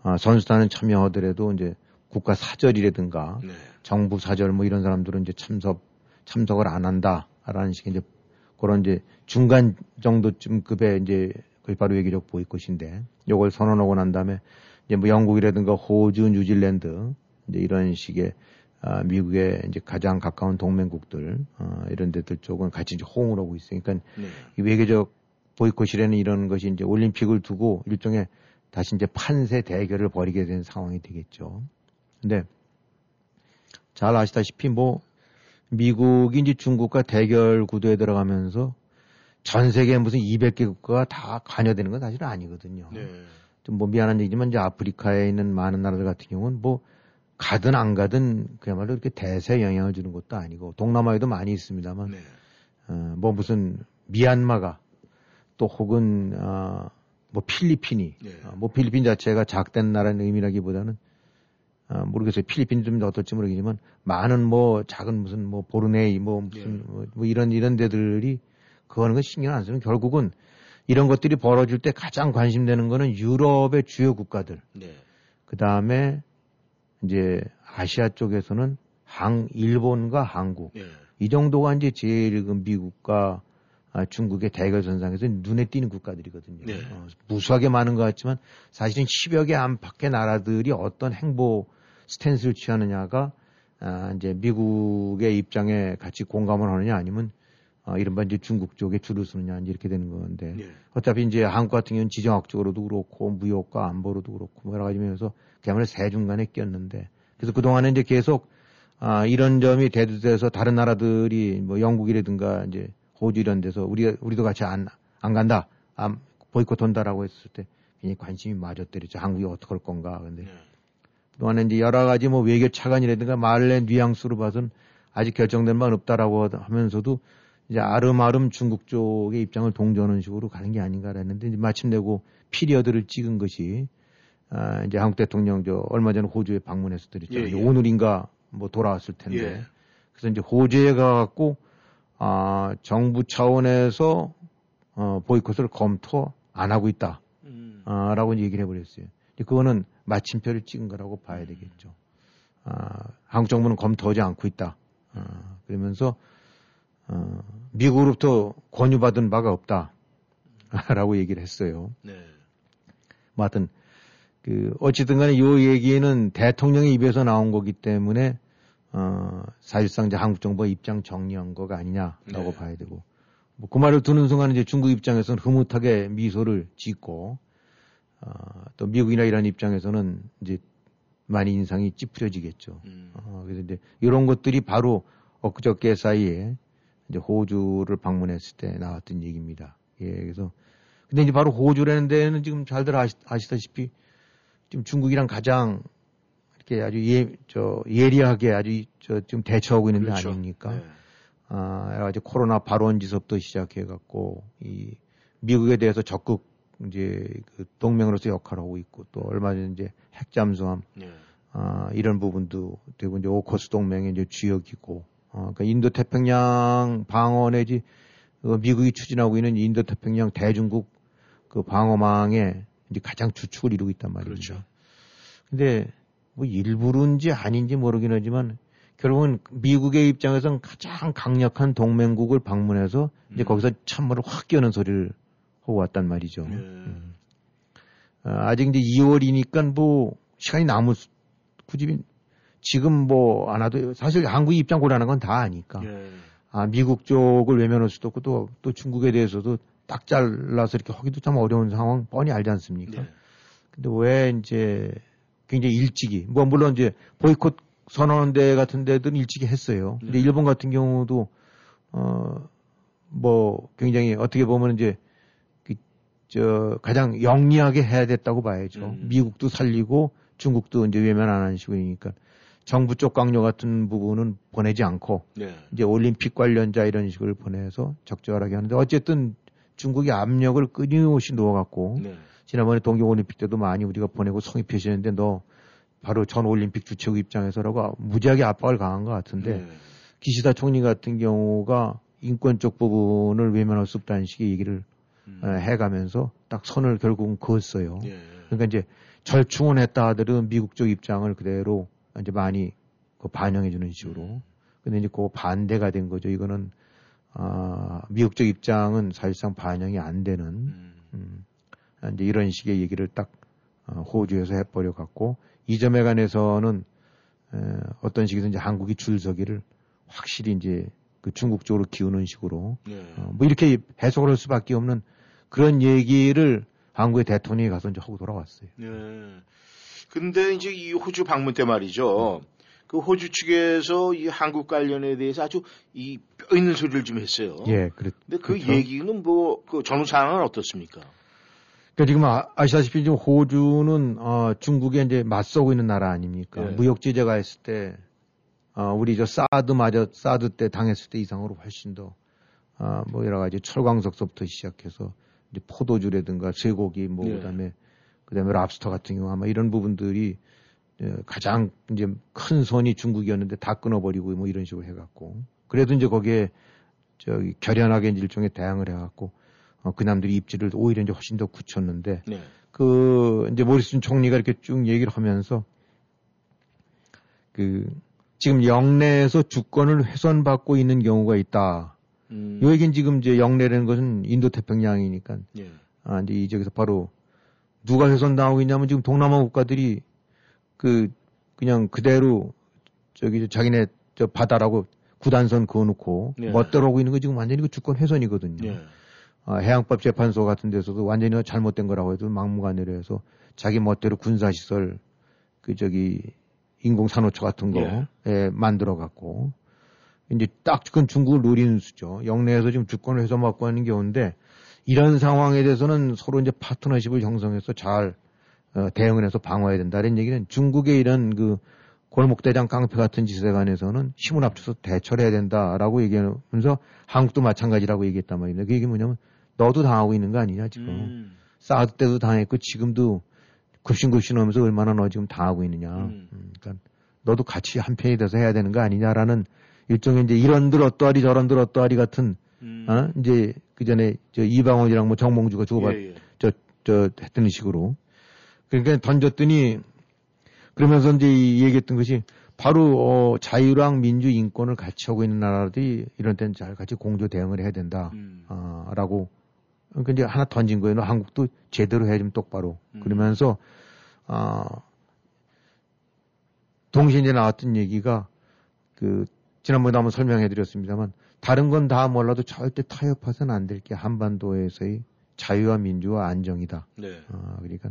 아, 선수단은 참여하더라도 이제 국가 사절이라든가 네. 정부 사절 뭐 이런 사람들은 이제 참석 참석을 안 한다라는 식의 이제 그런 이제 중간 정도쯤 급의 이제 그게 바로 외교적 보이콧인데 요걸 선언하고 난 다음에 이제 뭐 영국이라든가 호주, 뉴질랜드 이제 이런 식의 아, 미국의 이제 가장 가까운 동맹국들 어, 이런 데들 쪽은 같이 이제 호응을 하고. 그러니까 네. 이 외교적 보이콧이라는 이런 것이 이제 올림픽을 두고 일종의 다시 이제 판세 대결을 벌이게 된 상황이 되겠죠. 근데 잘 아시다시피 뭐 미국이 이제 중국과 대결 구도에 들어가면서 전 세계 무슨 200개 국가가 다 관여되는 건 사실은 아니거든요. 네. 좀뭐 미안한 얘기지만 이제 아프리카에 있는 많은 나라들 같은 경우는 뭐 가든 안 가든 그야말로 이렇게 대세 영향을 주는 것도 아니고 동남아에도 많이 있습니다만 네. 어, 뭐 무슨 미얀마가 또 혹은 어, 뭐 필리핀이 네. 어, 뭐 필리핀 자체가 작된 나라는 의미라기보다는 어, 모르겠어요 필리핀이 좀 어떨지 모르겠지만 많은 뭐 작은 무슨 뭐 보르네이 뭐 무슨 네. 뭐, 뭐 이런 이런 데들이 그거 하는 거 신경 안 쓰면 결국은 이런 것들이 벌어질 때 가장 관심되는 거는 유럽의 주요 국가들 네. 그 다음에 이제 아시아 쪽에서는 한 일본과 한국 네. 이 정도가 이제 제일 그 미국과 아, 중국의 대결 선상에서 눈에 띄는 국가들이거든요. 네. 어, 무수하게 많은 것 같지만 사실은 10여 개 안팎의 나라들이 어떤 행보 스탠스를 취하느냐가 아, 이제 미국의 입장에 같이 공감을 하느냐 아니면 어, 이른바 이제 중국 쪽에 줄을 서느냐 이제 이렇게 되는 건데 네. 어차피 이제 한국 같은 경우는 지정학적으로도 그렇고 무역과 안보로도 그렇고 뭐 여러 가지 면에서 그야말로 새 중간에 꼈는데 그래서 그동안에 이제 계속 아, 이런 점이 대두돼서 다른 나라들이 뭐 영국이라든가 이제 호주 이런 데서 우리 우리도 같이 안, 안 간다. 안, 보이콧 한다라고 했을 때 굉장히 관심이 맞았더랬죠. 한국이 어떻게 할 건가. 근데 네. 그동안에 이제 여러 가지 뭐 외교 차관이라든가 말의 뉘앙스로 봐선 아직 결정된 바는 없다라고 하면서도 이제 아름아름 중국 쪽의 입장을 동조하는 식으로 가는 게 아닌가 했는데 이제 마침내고 피리어드를 찍은 것이 아, 이제 한국 대통령 저 얼마 전에 호주에 방문했었더랬죠. 예, 이제 예. 오늘인가 뭐 돌아왔을 텐데 예. 그래서 이제 호주에 가갖고 아, 정부 차원에서 어, 보이콧을 검토 안 하고 있다. 음. 아, 라고 이제 얘기를 해버렸어요. 그거는 마침표를 찍은 거라고 봐야 되겠죠. 아, 한국 정부는 검토하지 않고 있다. 아, 그러면서 어, 미국으로부터 권유받은 바가 없다. [LAUGHS] 라고 얘기를 했어요. 네. 뭐 하여튼, 그, 어찌든 간에 요 얘기는 대통령의 입에서 나온 거기 때문에, 어, 사실상 이제 한국 정부가 입장 정리한 거가 아니냐라고 네. 봐야 되고, 뭐 그 말을 듣는 순간 이제 중국 입장에서는 흐뭇하게 미소를 짓고, 어, 또 미국이나 이란 입장에서는 이제 많이 인상이 찌푸려지겠죠. 음. 어, 그래서 이제 이런 것들이 바로 엊그저께 사이에 이제 호주를 방문했을 때 나왔던 얘기입니다. 예, 그래서 근데 이제 바로 호주라는 데는 지금 잘들 아시, 아시다시피 지금 중국이랑 가장 이렇게 아주 예, 저 예리하게 아주 저 지금 대처하고 있는 데 그렇죠. 아닙니까? 네. 아, 여러 가지 코로나 발원지서부터 시작해 갖고, 이, 미국에 대해서 적극, 이제, 그 동맹으로서 역할을 하고 있고, 또 얼마 전에 이제 핵잠수함, 네. 아, 이런 부분도 되고, 이제 오커스 동맹의 이제 주역이고, 어, 그러니까 인도 태평양 방어 내지, 어, 미국이 추진하고 있는 인도 태평양 대중국 그 방어망의 이제 가장 주축을 이루고 있단 말이죠. 그렇죠. 근데 뭐 일부러인지 아닌지 모르긴 하지만 결국은 미국의 입장에서는 가장 강력한 동맹국을 방문해서 이제 음. 거기서 찬물을 확 끼얹는 소리를 하고 왔단 말이죠. 네. 음. 아, 아직 이제 2월이니까 뭐 시간이 남을 수- 굳이 지금 뭐 안 와도 사실 한국 입장 고려하는 건 다 아니까. 네. 아, 미국 쪽을 외면할 수도 없고 또, 또 중국에 대해서도 딱 잘라서 이렇게 하기도 참 어려운 상황 뻔히 알지 않습니까? 네. 근데 왜 이제 굉장히 일찍이 뭐 물론 이제 보이콧 선언대 같은 데들은 일찍이 했어요. 근데 네. 일본 같은 경우도 어 뭐 굉장히 어떻게 보면 이제 그저 가장 영리하게 해야 됐다고 봐야죠. 음. 미국도 살리고 중국도 이제 외면 안 하는 식이니까 정부 쪽 강요 같은 부분은 보내지 않고 네. 이제 올림픽 관련자 이런 식을 보내서 적절하게 하는데 어쨌든 중국이 압력을 끊임없이 놓아갖고 네. 지난번에 동계올림픽 때도 많이 우리가 보내고 성의 표시했는데 너 바로 전 올림픽 주최국 입장에서라고 무지하게 압박을 강한 것 같은데 네. 기시다 총리 같은 경우가 인권 쪽 부분을 외면할 수 없다는 식의 얘기를 음. 어, 해가면서 딱 선을 결국은 그었어요. 예. 그러니까 이제 절충은 했다 하더라도 미국 쪽 입장을 그대로 이제 많이 그 반영해 주는 식으로. 음. 근데 이제 그 반대가 된 거죠. 이거는 아, 미국 쪽 입장은 사실상 반영이 안 되는 음. 음, 이제 이런 식의 얘기를 딱 어, 호주에서 해버려 갖고 이 점에 관해서는 에, 어떤 식이든지 한국이 줄서기를 확실히 이제 그 중국 쪽으로 기우는 식으로 네. 어, 뭐 이렇게 해석을 할 수밖에 없는 그런 얘기를 한국의 대통령이 가서 이제 하고 돌아왔어요. 네. 근데 이제 이 호주 방문 때 말이죠. 그 호주 측에서 이 한국 관련에 대해서 아주 이 뼈 있는 소리를 좀 했어요. 예, 그렇. 근데 그 그렇죠. 얘기는 뭐, 그 전후 상황은 어떻습니까? 그러니까 지금 아, 아시다시피 지금 호주는 어, 중국에 이제 맞서고 있는 나라 아닙니까? 예. 무역 제재가 했을 때 어, 우리 저 사드 맞아 사드 때 당했을 때 이상으로 훨씬 더 어, 뭐 여러 가지 철광석서부터 시작해서 이제 포도주라든가 쇠고기 뭐 예. 그다음에 그다음에 랍스터 같은 경우 아마 이런 부분들이 예, 가장 이제 큰 손이 중국이었는데 다 끊어버리고 뭐 이런 식으로 해갖고 그래도 이제 거기에 저기 결연하게 일종의 대항을 해갖고 어, 그 남들이 입지를 오히려 이제 훨씬 더 굳혔는데 네. 그 이제 모리슨 총리가 이렇게 쭉 얘기를 하면서 그 지금 영내에서 주권을 훼손받고 있는 경우가 있다. 음. 요 얘기는 지금 이제 영내라는 것은 인도 태평양이니까 예. 아 이제 이쪽에서 바로 누가 훼손당하고 있냐면 지금 동남아 국가들이 그 그냥 그대로 저기 자기네 저 바다라고 구단선 그어놓고 예. 멋대로 하고 있는 거 지금 완전히 그 주권 훼손이거든요. 예. 아, 해양법 재판소 같은 데서도 완전히 잘못된 거라고 해도 막무가내로 해서 자기 멋대로 군사시설 그 저기 인공산호초 같은 거 예. 예, 만들어 갖고 이제 딱 그건 중국을 노리는 수죠. 영내에서 지금 주권을 훼손받고 하는 경우인데 이런 상황에 대해서는 서로 이제 파트너십을 형성해서 잘 어, 대응을 해서 방어해야 된다는 얘기는 중국의 이런 그 골목대장 깡패 같은 짓에 관해서는 힘을 합쳐서 대처를 해야 된다라고 얘기하면서 한국도 마찬가지라고 얘기했단 말입니다. 그 얘기 뭐냐면 너도 당하고 있는 거 아니냐 지금 음. 사드 때도 당했고 지금도 급신급신 하면서 얼마나 너 지금 당하고 있느냐. 음. 음, 그러니까 너도 같이 한 편이 돼서 해야 되는 거 아니냐라는 일종의 이제 이런들 어떠하리 저런들 어떠하리 같은 음. 어? 이제 그 전에 저 이방원이랑 뭐 정몽주가 주고받 예, 예. 저, 저, 했던 식으로. 그러니까 던졌더니, 그러면서 이제 이 얘기했던 것이 바로, 어, 자유랑 민주 인권을 같이 하고 있는 나라들이 이런 때는 잘 같이 공조 대응을 해야 된다. 음. 아, 라고, 그러니까 이제 하나 던진 거예요. 너 한국도 제대로 해 좀 똑바로. 음. 그러면서 아 동시에 이제 나왔던 얘기가 그 지난번에 한번 설명해 드렸습니다만 다른 건 다 몰라도 절대 타협해서는 안 될 게 한반도에서의 자유와 민주와 안정이다. 네. 아, 그러니까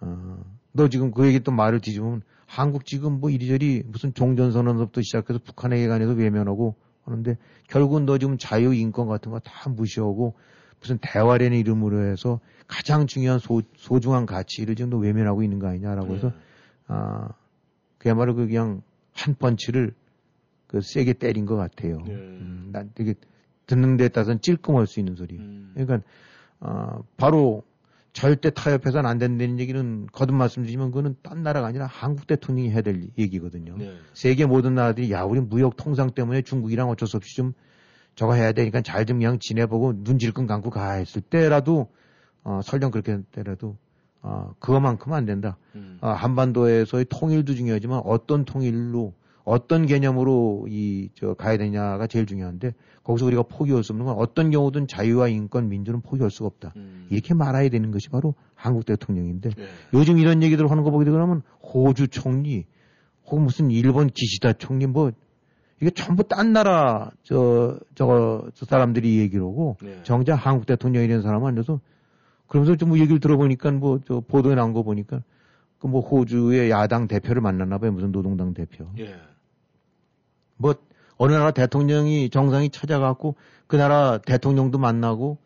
어, 너 지금 그 얘기 또 말을 뒤집으면 한국 지금 뭐 이리저리 무슨 종전선언부터 시작해서 북한에 관해서 외면하고 하는데 결국은 너 지금 자유 인권 같은 거 다 무시하고 무슨 대화라는 이름으로 해서 가장 중요한 소, 소중한 가치를 지금 너 외면하고 있는 거 아니냐라고 해서 네. 아 그야말로 그 그냥 한 펀치를 그 세게 때린 것 같아요. 네. 음, 난 되게 듣는 데 따라서는 찔끔할 수 있는 소리. 음. 그러니까 어, 바로 절대 타협해서는 안 된다는 얘기는 거듭 말씀드리면 그거는 딴 나라가 아니라 한국 대통령이 해야 될 얘기거든요. 네. 세계 모든 나라들이 야 우리 무역 통상 때문에 중국이랑 어쩔 수 없이 좀 저거 해야 되니까 잘 좀 그냥 지내보고 눈 질끈 감고 가 했을 때라도 어, 설령 그렇게 했더라도 어, 그거만큼은 안 된다. 음. 아, 한반도에서의 통일도 중요하지만 어떤 통일로 어떤 개념으로 이 저 가야 되냐가 제일 중요한데 거기서 우리가 포기할 수 없는 건 어떤 경우든 자유와 인권 민주는 포기할 수가 없다. 음. 이렇게 말아야 되는 것이 바로 한국 대통령인데 네. 요즘 이런 얘기들 하는 거 보게 되면 호주 총리 혹은 무슨 일본 기시다 총리 뭐 이게 전부 딴 나라 저 저거 저 사람들이 얘기를 하고 네. 정작 한국 대통령이라는 사람은 앉아서 그러면서 좀 얘기를 들어보니까 뭐 저 보도에 나온 거 보니까 그 뭐 호주의 야당 대표를 만났나 봐요 무슨 노동당 대표 예. 뭐 어느 나라 대통령이 정상이 찾아가고 그 나라 대통령도 만나고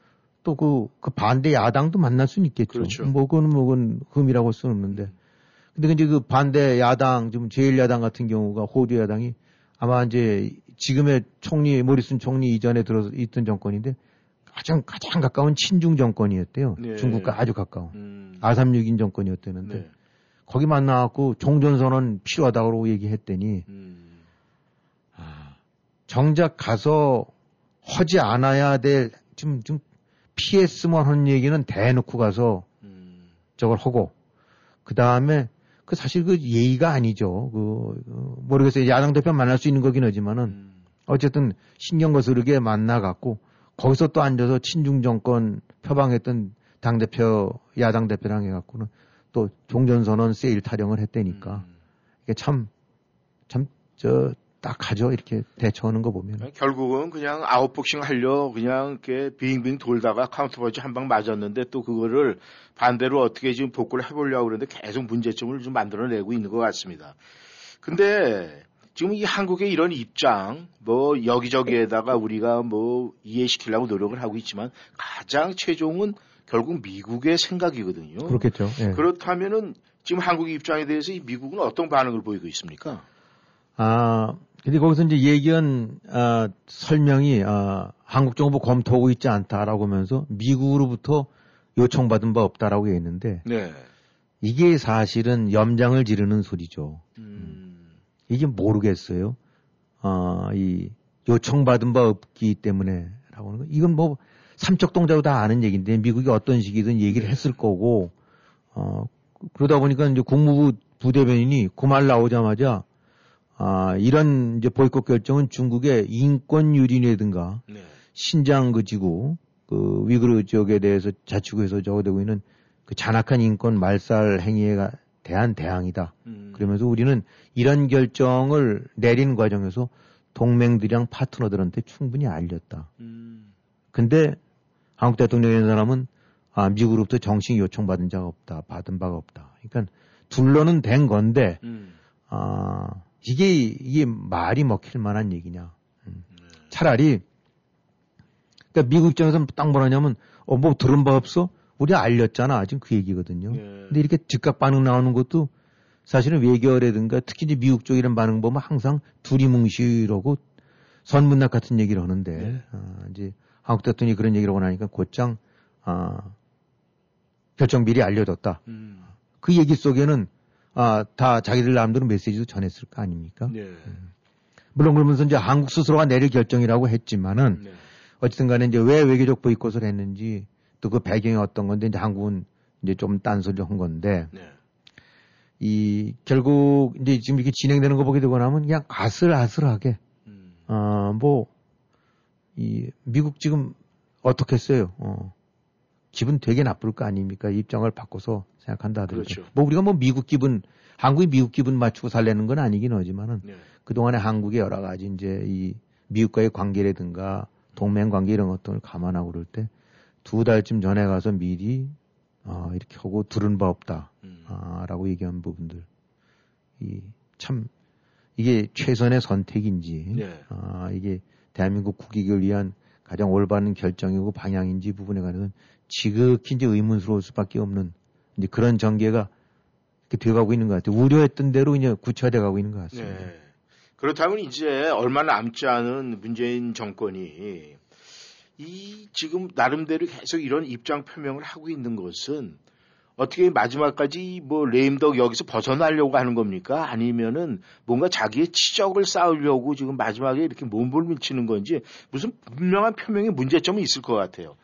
또그 그 반대 야당도 만날 수는 있겠죠. 그렇죠. 뭐 그건 뭐 그건 흠이라고 할 수는 없는데. 근데 이제 그 반대 야당 지금 제일 야당 같은 경우가 호주 야당이 아마 이제 지금의 총리 모리슨 총리 이전에 들어서 있던 정권인데 가장 가장 가까운 친중 정권이었대요. 네. 중국과 아주 가까운 음. 아삼육인 정권이었다는데 네. 거기 만나갖고 종전선언 필요하다고 얘기했더니 음. 아, 정작 가서 하지 않아야 될, 지금, 좀 피했으면 하는 얘기는 대놓고 가서 음. 저걸 하고, 그 다음에, 그 사실 그 예의가 아니죠. 그, 어, 모르겠어요. 야당 대표 만날 수 있는 거긴 하지만은, 음. 어쨌든 신경 거스르게 만나갖고, 거기서 또 앉아서 친중 정권 표방했던 당 대표, 야당 대표랑 해갖고는 또 종전선언 세일 타령을 했다니까. 음. 이게 참, 참, 저, 딱 하죠. 이렇게 대처하는 거 보면. 네, 결국은 그냥 아웃복싱 하려 그냥 이렇게 빙빙 돌다가 카운터펀치 한 방 맞았는데 또 그거를 반대로 어떻게 지금 복구를 해보려고 그러는데 계속 문제점을 좀 만들어내고 있는 것 같습니다. 근데 지금 이 한국의 이런 입장, 뭐 여기저기에다가 우리가 뭐 이해시키려고 노력을 하고 있지만 가장 최종은 결국 미국의 생각이거든요. 그렇겠죠. 예. 그렇다면은 지금 한국의 입장에 대해서 이 미국은 어떤 반응을 보이고 있습니까? 아, 근데 거기서 이제 얘기한, 아, 설명이, 아, 한국 정부 검토하고 있지 않다라고 하면서 미국으로부터 요청받은 바 없다라고 했는데 네. 이게 사실은 염장을 지르는 소리죠. 음. 이게 모르겠어요. 아, 이 요청받은 바 없기 때문에라고 하는 거. 이건 뭐 삼척 동자도 다 아는 얘기인데 미국이 어떤 식이든 얘기를 했을 거고 어 그러다 보니까 이제 국무부 부대변인이 그 말 나오자마자 아 이런 이제 보이콧 결정은 중국의 인권 유린이라든가 네. 신장 그 지구 그 위그르 지역에 대해서 자치구에서 저거되고 있는 그 잔악한 인권 말살 행위에 대한 대항이다. 음. 그러면서 우리는 이런 결정을 내린 과정에서 동맹들이랑 파트너들한테 충분히 알렸다. 음. 근데 한국 대통령이라는 사람은 아, 미국으로부터 정식 요청받은 자가 없다. 받은 바가 없다. 그러니까 둘러는 된 건데 음. 아, 이게 이게 말이 먹힐 만한 얘기냐. 음. 네. 차라리 그러니까 미국 입장에서는 딱 뭐라냐면 어, 뭐 들은 바 없어? 우리 알렸잖아. 지금 그 얘기거든요. 예. 근데 이렇게 즉각 반응 나오는 것도 사실은 외교라든가 특히 이제 미국 쪽 이런 반응 보면 항상 두리뭉실하고 선문낙 같은 얘기를 하는데 네. 아, 이제 한국 대통령이 그런 얘기를 하고 나니까 곧장 아, 결정 미리 알려줬다. 음. 그 얘기 속에는 아, 다 자기들 나름대로 메시지도 전했을 거 아닙니까? 네. 물론 그러면서 이제 한국 스스로가 내릴 결정이라고 했지만은 네. 어쨌든 간에 이제 왜 외교적 보이콧을 했는지 또 그 배경이 어떤 건데 이제 한국은 이제 좀 딴소리를 한 건데 네. 이 결국 이제 지금 이렇게 진행되는 거 보게 되고 나면 그냥 아슬아슬하게 음. 어뭐 이 미국 지금 어떻겠어요? 어 기분 되게 나쁠 거 아닙니까? 입장을 바꿔서 생각한다 하더라도. 그렇죠. 뭐 우리가 뭐 미국 기분, 한국이 미국 기분 맞추고 살려는 건 아니긴 하지만은 네. 그동안에 한국의 여러 가지 이제 이 미국과의 관계라든가 동맹 관계 이런 것들을 감안하고 그럴 때 두 달쯤 전에 가서 미리 어, 이렇게 하고 들은 바 없다. 음. 아, 라고 얘기한 부분들. 이, 참, 이게 최선의 선택인지, 네. 아, 이게 대한민국 국익을 위한 가장 올바른 결정이고 방향인지 부분에 관해서는 지극히 이제 의문스러울 수밖에 없는 이제 그런 전개가 이렇게 되어가고 있는 것 같아요. 우려했던 대로 이제 구체화돼 가고 있는 것 같습니다. 네. 그렇다면 이제 얼마 남지 않은 문재인 정권이 이 지금 나름대로 계속 이런 입장 표명을 하고 있는 것은 어떻게 마지막까지 뭐 레임덕 여기서 벗어나려고 하는 겁니까? 아니면은 뭔가 자기의 치적을 쌓으려고 지금 마지막에 이렇게 몸부림치는 건지 무슨 분명한 표명의 문제점이 있을 것 같아요.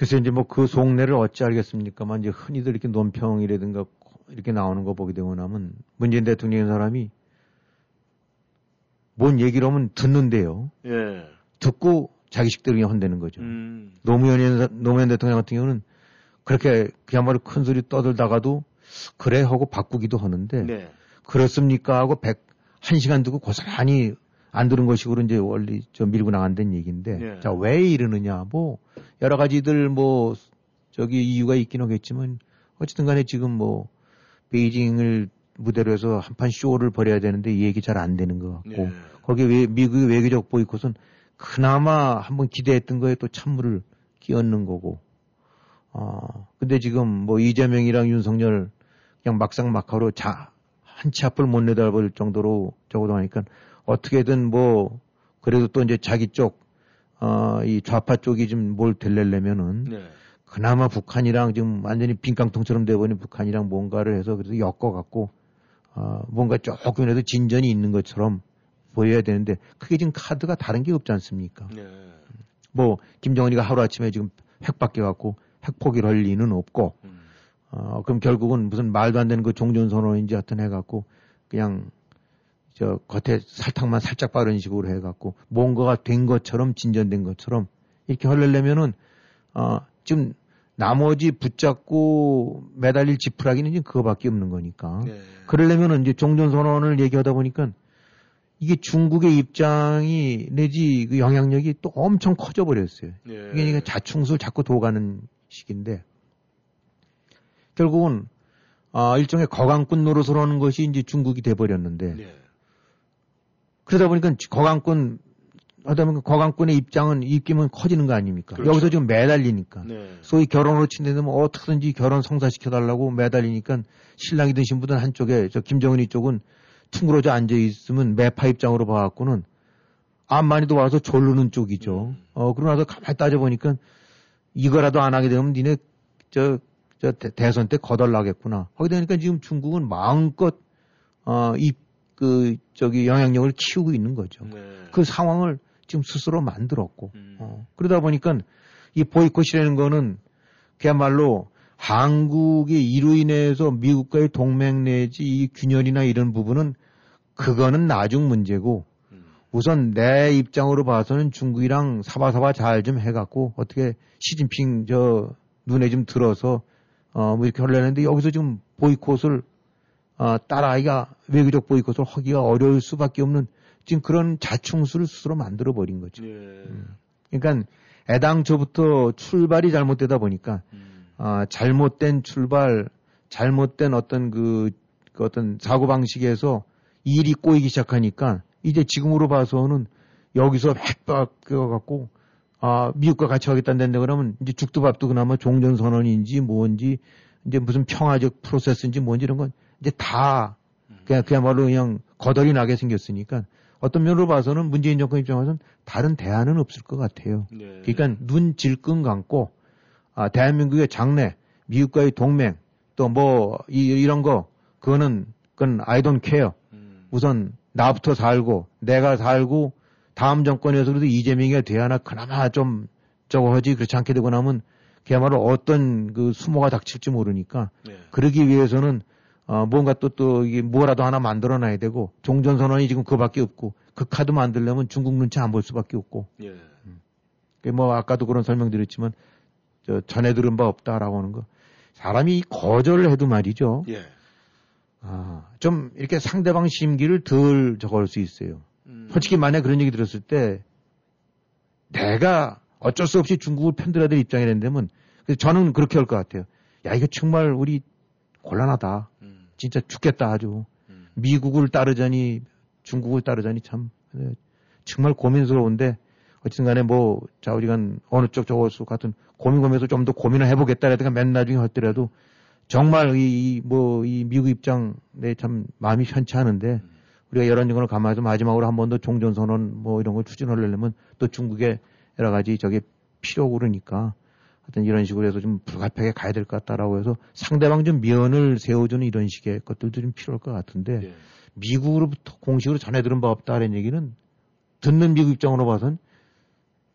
글쎄 이제 뭐 그 속내를 어찌 알겠습니까만 이제 흔히들 이렇게 논평이라든가 이렇게 나오는 거 보게 되고 나면 문재인 대통령의 사람이 뭔 얘기를 하면 듣는데요. 예. 듣고 자기식대로 그냥 혼대는 거죠. 음. 노무현, 노무현 대통령 같은 경우는 그렇게 그야말로 큰 소리 떠들다가도 그래 하고 바꾸기도 하는데 네. 그렇습니까 하고 백, 한 시간 두고 고스란히 안 들은 것식으로 이제 원리 좀 밀고 나간다는 얘기인데 네. 자, 왜 이러느냐 뭐 여러 가지들 뭐 저기 이유가 있긴 하겠지만 어쨌든 간에 지금 뭐 베이징을 무대로 해서 한판 쇼를 벌여야 되는데 이 얘기 잘 안 되는 것 같고 네. 거기에 외, 미국의 외교적 보이콧은 그나마 한번 기대했던 거에 또 찬물을 끼얹는 거고 어 근데 지금 뭐 이재명이랑 윤석열 그냥 막상 막하로 자 한 치 앞을 못 내다볼 정도로 적어도 하니까 어떻게든 뭐 그래도 또 이제 자기 쪽 어 이 좌파 쪽이 좀 뭘 될려면은 네. 그나마 북한이랑 지금 완전히 빈깡통처럼 돼버린 북한이랑 뭔가를 해서 그래서 엮어갖고 어, 뭔가 조금이라도 진전이 있는 것처럼 보여야 되는데 그게 지금 카드가 다른 게 없지 않습니까? 네. 뭐 김정은이가 하루아침에 지금 핵 바뀌어갖고 핵 포기를 할 리는 없고 음. 어, 그럼 결국은 무슨 말도 안 되는 그 종전선언인지 하여튼 해갖고 그냥 저 겉에 설탕만 살짝 바른 식으로 해갖고 뭔가가 된 것처럼 진전된 것처럼 이렇게 하려면은 어, 지금 나머지 붙잡고 매달릴 지푸라기는 지금 그거밖에 없는 거니까. 네. 그러려면은 이제 종전선언을 얘기하다 보니까 이게 중국의 입장이 내지 그 영향력이 또 엄청 커져 버렸어요. 네. 이게 그러니까 자충수를 자꾸 도가는 식인데 결국은 아, 일종의 거강꾼 노릇을 하는 것이 이제 중국이 돼버렸는데 네. 그러다 보니까 거강꾼 하다 보니까 거강꾼의 입장은 입김은 커지는 거 아닙니까? 그렇죠. 여기서 지금 매달리니까 네. 소위 결혼으로 친다면 뭐 어떻게든지 결혼 성사시켜달라고 매달리니까 신랑이 된 신부는 한쪽에 저 김정은이 쪽은 퉁그러져 앉아 있으면 매파 입장으로 봐갖고는 암만이도 와서 졸르는 쪽이죠. 음. 어 그러고 나서 가만히 따져보니까 이거라도 안 하게 되면 니네 저, 저 대- 대선 때 거덜나겠구나. 하게 되니까 지금 중국은 마음껏 어이 그 저기 영향력을 키우고 있는 거죠. 네. 그 상황을 지금 스스로 만들었고 음. 어, 그러다 보니까 이 보이콧이라는 거는 그야말로 한국이 이로 인해서 미국과의 동맹 내지 이 균열이나 이런 부분은 그거는 나중 문제고 음. 우선 내 입장으로 봐서는 중국이랑 사바사바 잘 좀 해갖고 어떻게 시진핑 저 눈에 좀 들어서 어뭐 이렇게 하려는데 여기서 지금 보이콧을 어 따라하기가 외교적 보이콧을 하기가 어려울 수밖에 없는 지금 그런 자충수를 스스로 만들어 버린 거죠. 네. 그러니까 애당초부터 출발이 잘못되다 보니까 음. 아, 잘못된 출발, 잘못된 어떤 그, 그 어떤 사고 방식에서 일이 꼬이기 시작하니까 이제 지금으로 봐서는 여기서 핵바뀌어 갖고 아, 미국과 같이 하겠다는 데인데 그러면 이제 죽도 밥도 그나마 종전선언인지 뭔지 이제 무슨 평화적 프로세스인지 뭔지 이런 건 이제 다 그냥 그야말로 그냥 거덜이 나게 생겼으니까 어떤 면으로 봐서는 문재인 정권 입장에서는 다른 대안은 없을 것 같아요. 네. 그러니까 눈 질끈 감고 아, 대한민국의 장래, 미국과의 동맹, 또 뭐 이런 거 그거는 그건 I don't care. 음. 우선 나부터 살고 내가 살고 다음 정권에서 그래도 이재명이가 돼야나 그나마 좀 저거 하지 그렇지 않게 되고 나면 그야말로 어떤 그 수모가 닥칠지 모르니까 네. 그러기 위해서는 어 뭔가 또 또 이게 뭐라도 하나 만들어 놔야 되고 종전 선언이 지금 그밖에 없고 그 카드 만들려면 중국 눈치 안 볼 수밖에 없고 예. 그뭐 아까도 그런 설명 드렸지만 저 전해 들은 바 없다라고 하는 거. 사람이 거절을 해도 말이죠. 예. 아, 좀 이렇게 상대방 심기를 덜 적을 수 있어요. 음. 솔직히 만약 그런 얘기 들었을 때 내가 어쩔 수 없이 중국을 편들어야 될 입장이 된다면 저는 그렇게 할 것 같아요. 야, 이거 정말 우리 곤란하다. 음. 진짜 죽겠다 아주. 음. 미국을 따르자니 중국을 따르자니 참 네, 정말 고민스러운데 어쨌든 간에 뭐 자 우리가 어느 쪽 저걸 수 같은 고민 고민해서 좀 더 고민을 해보겠다라든가 맨 나중에 할더라도 정말 이 뭐이 미국 입장 내 참 마음이 편치 않은데 우리가 여러 정권을 감안해서 마지막으로 한 번 더 종전선언 뭐 이런 걸 추진하려면 또 중국의 여러 가지 저게 필요고 그러니까 하여튼 이런 식으로 해서 좀 불가피하게 가야 될 것 같다라고 해서 상대방 좀 면을 세워주는 이런 식의 것들도 좀 필요할 것 같은데 예. 미국으로부터 공식으로 전해 들은 바 없다라는 얘기는 듣는 미국 입장으로 봐선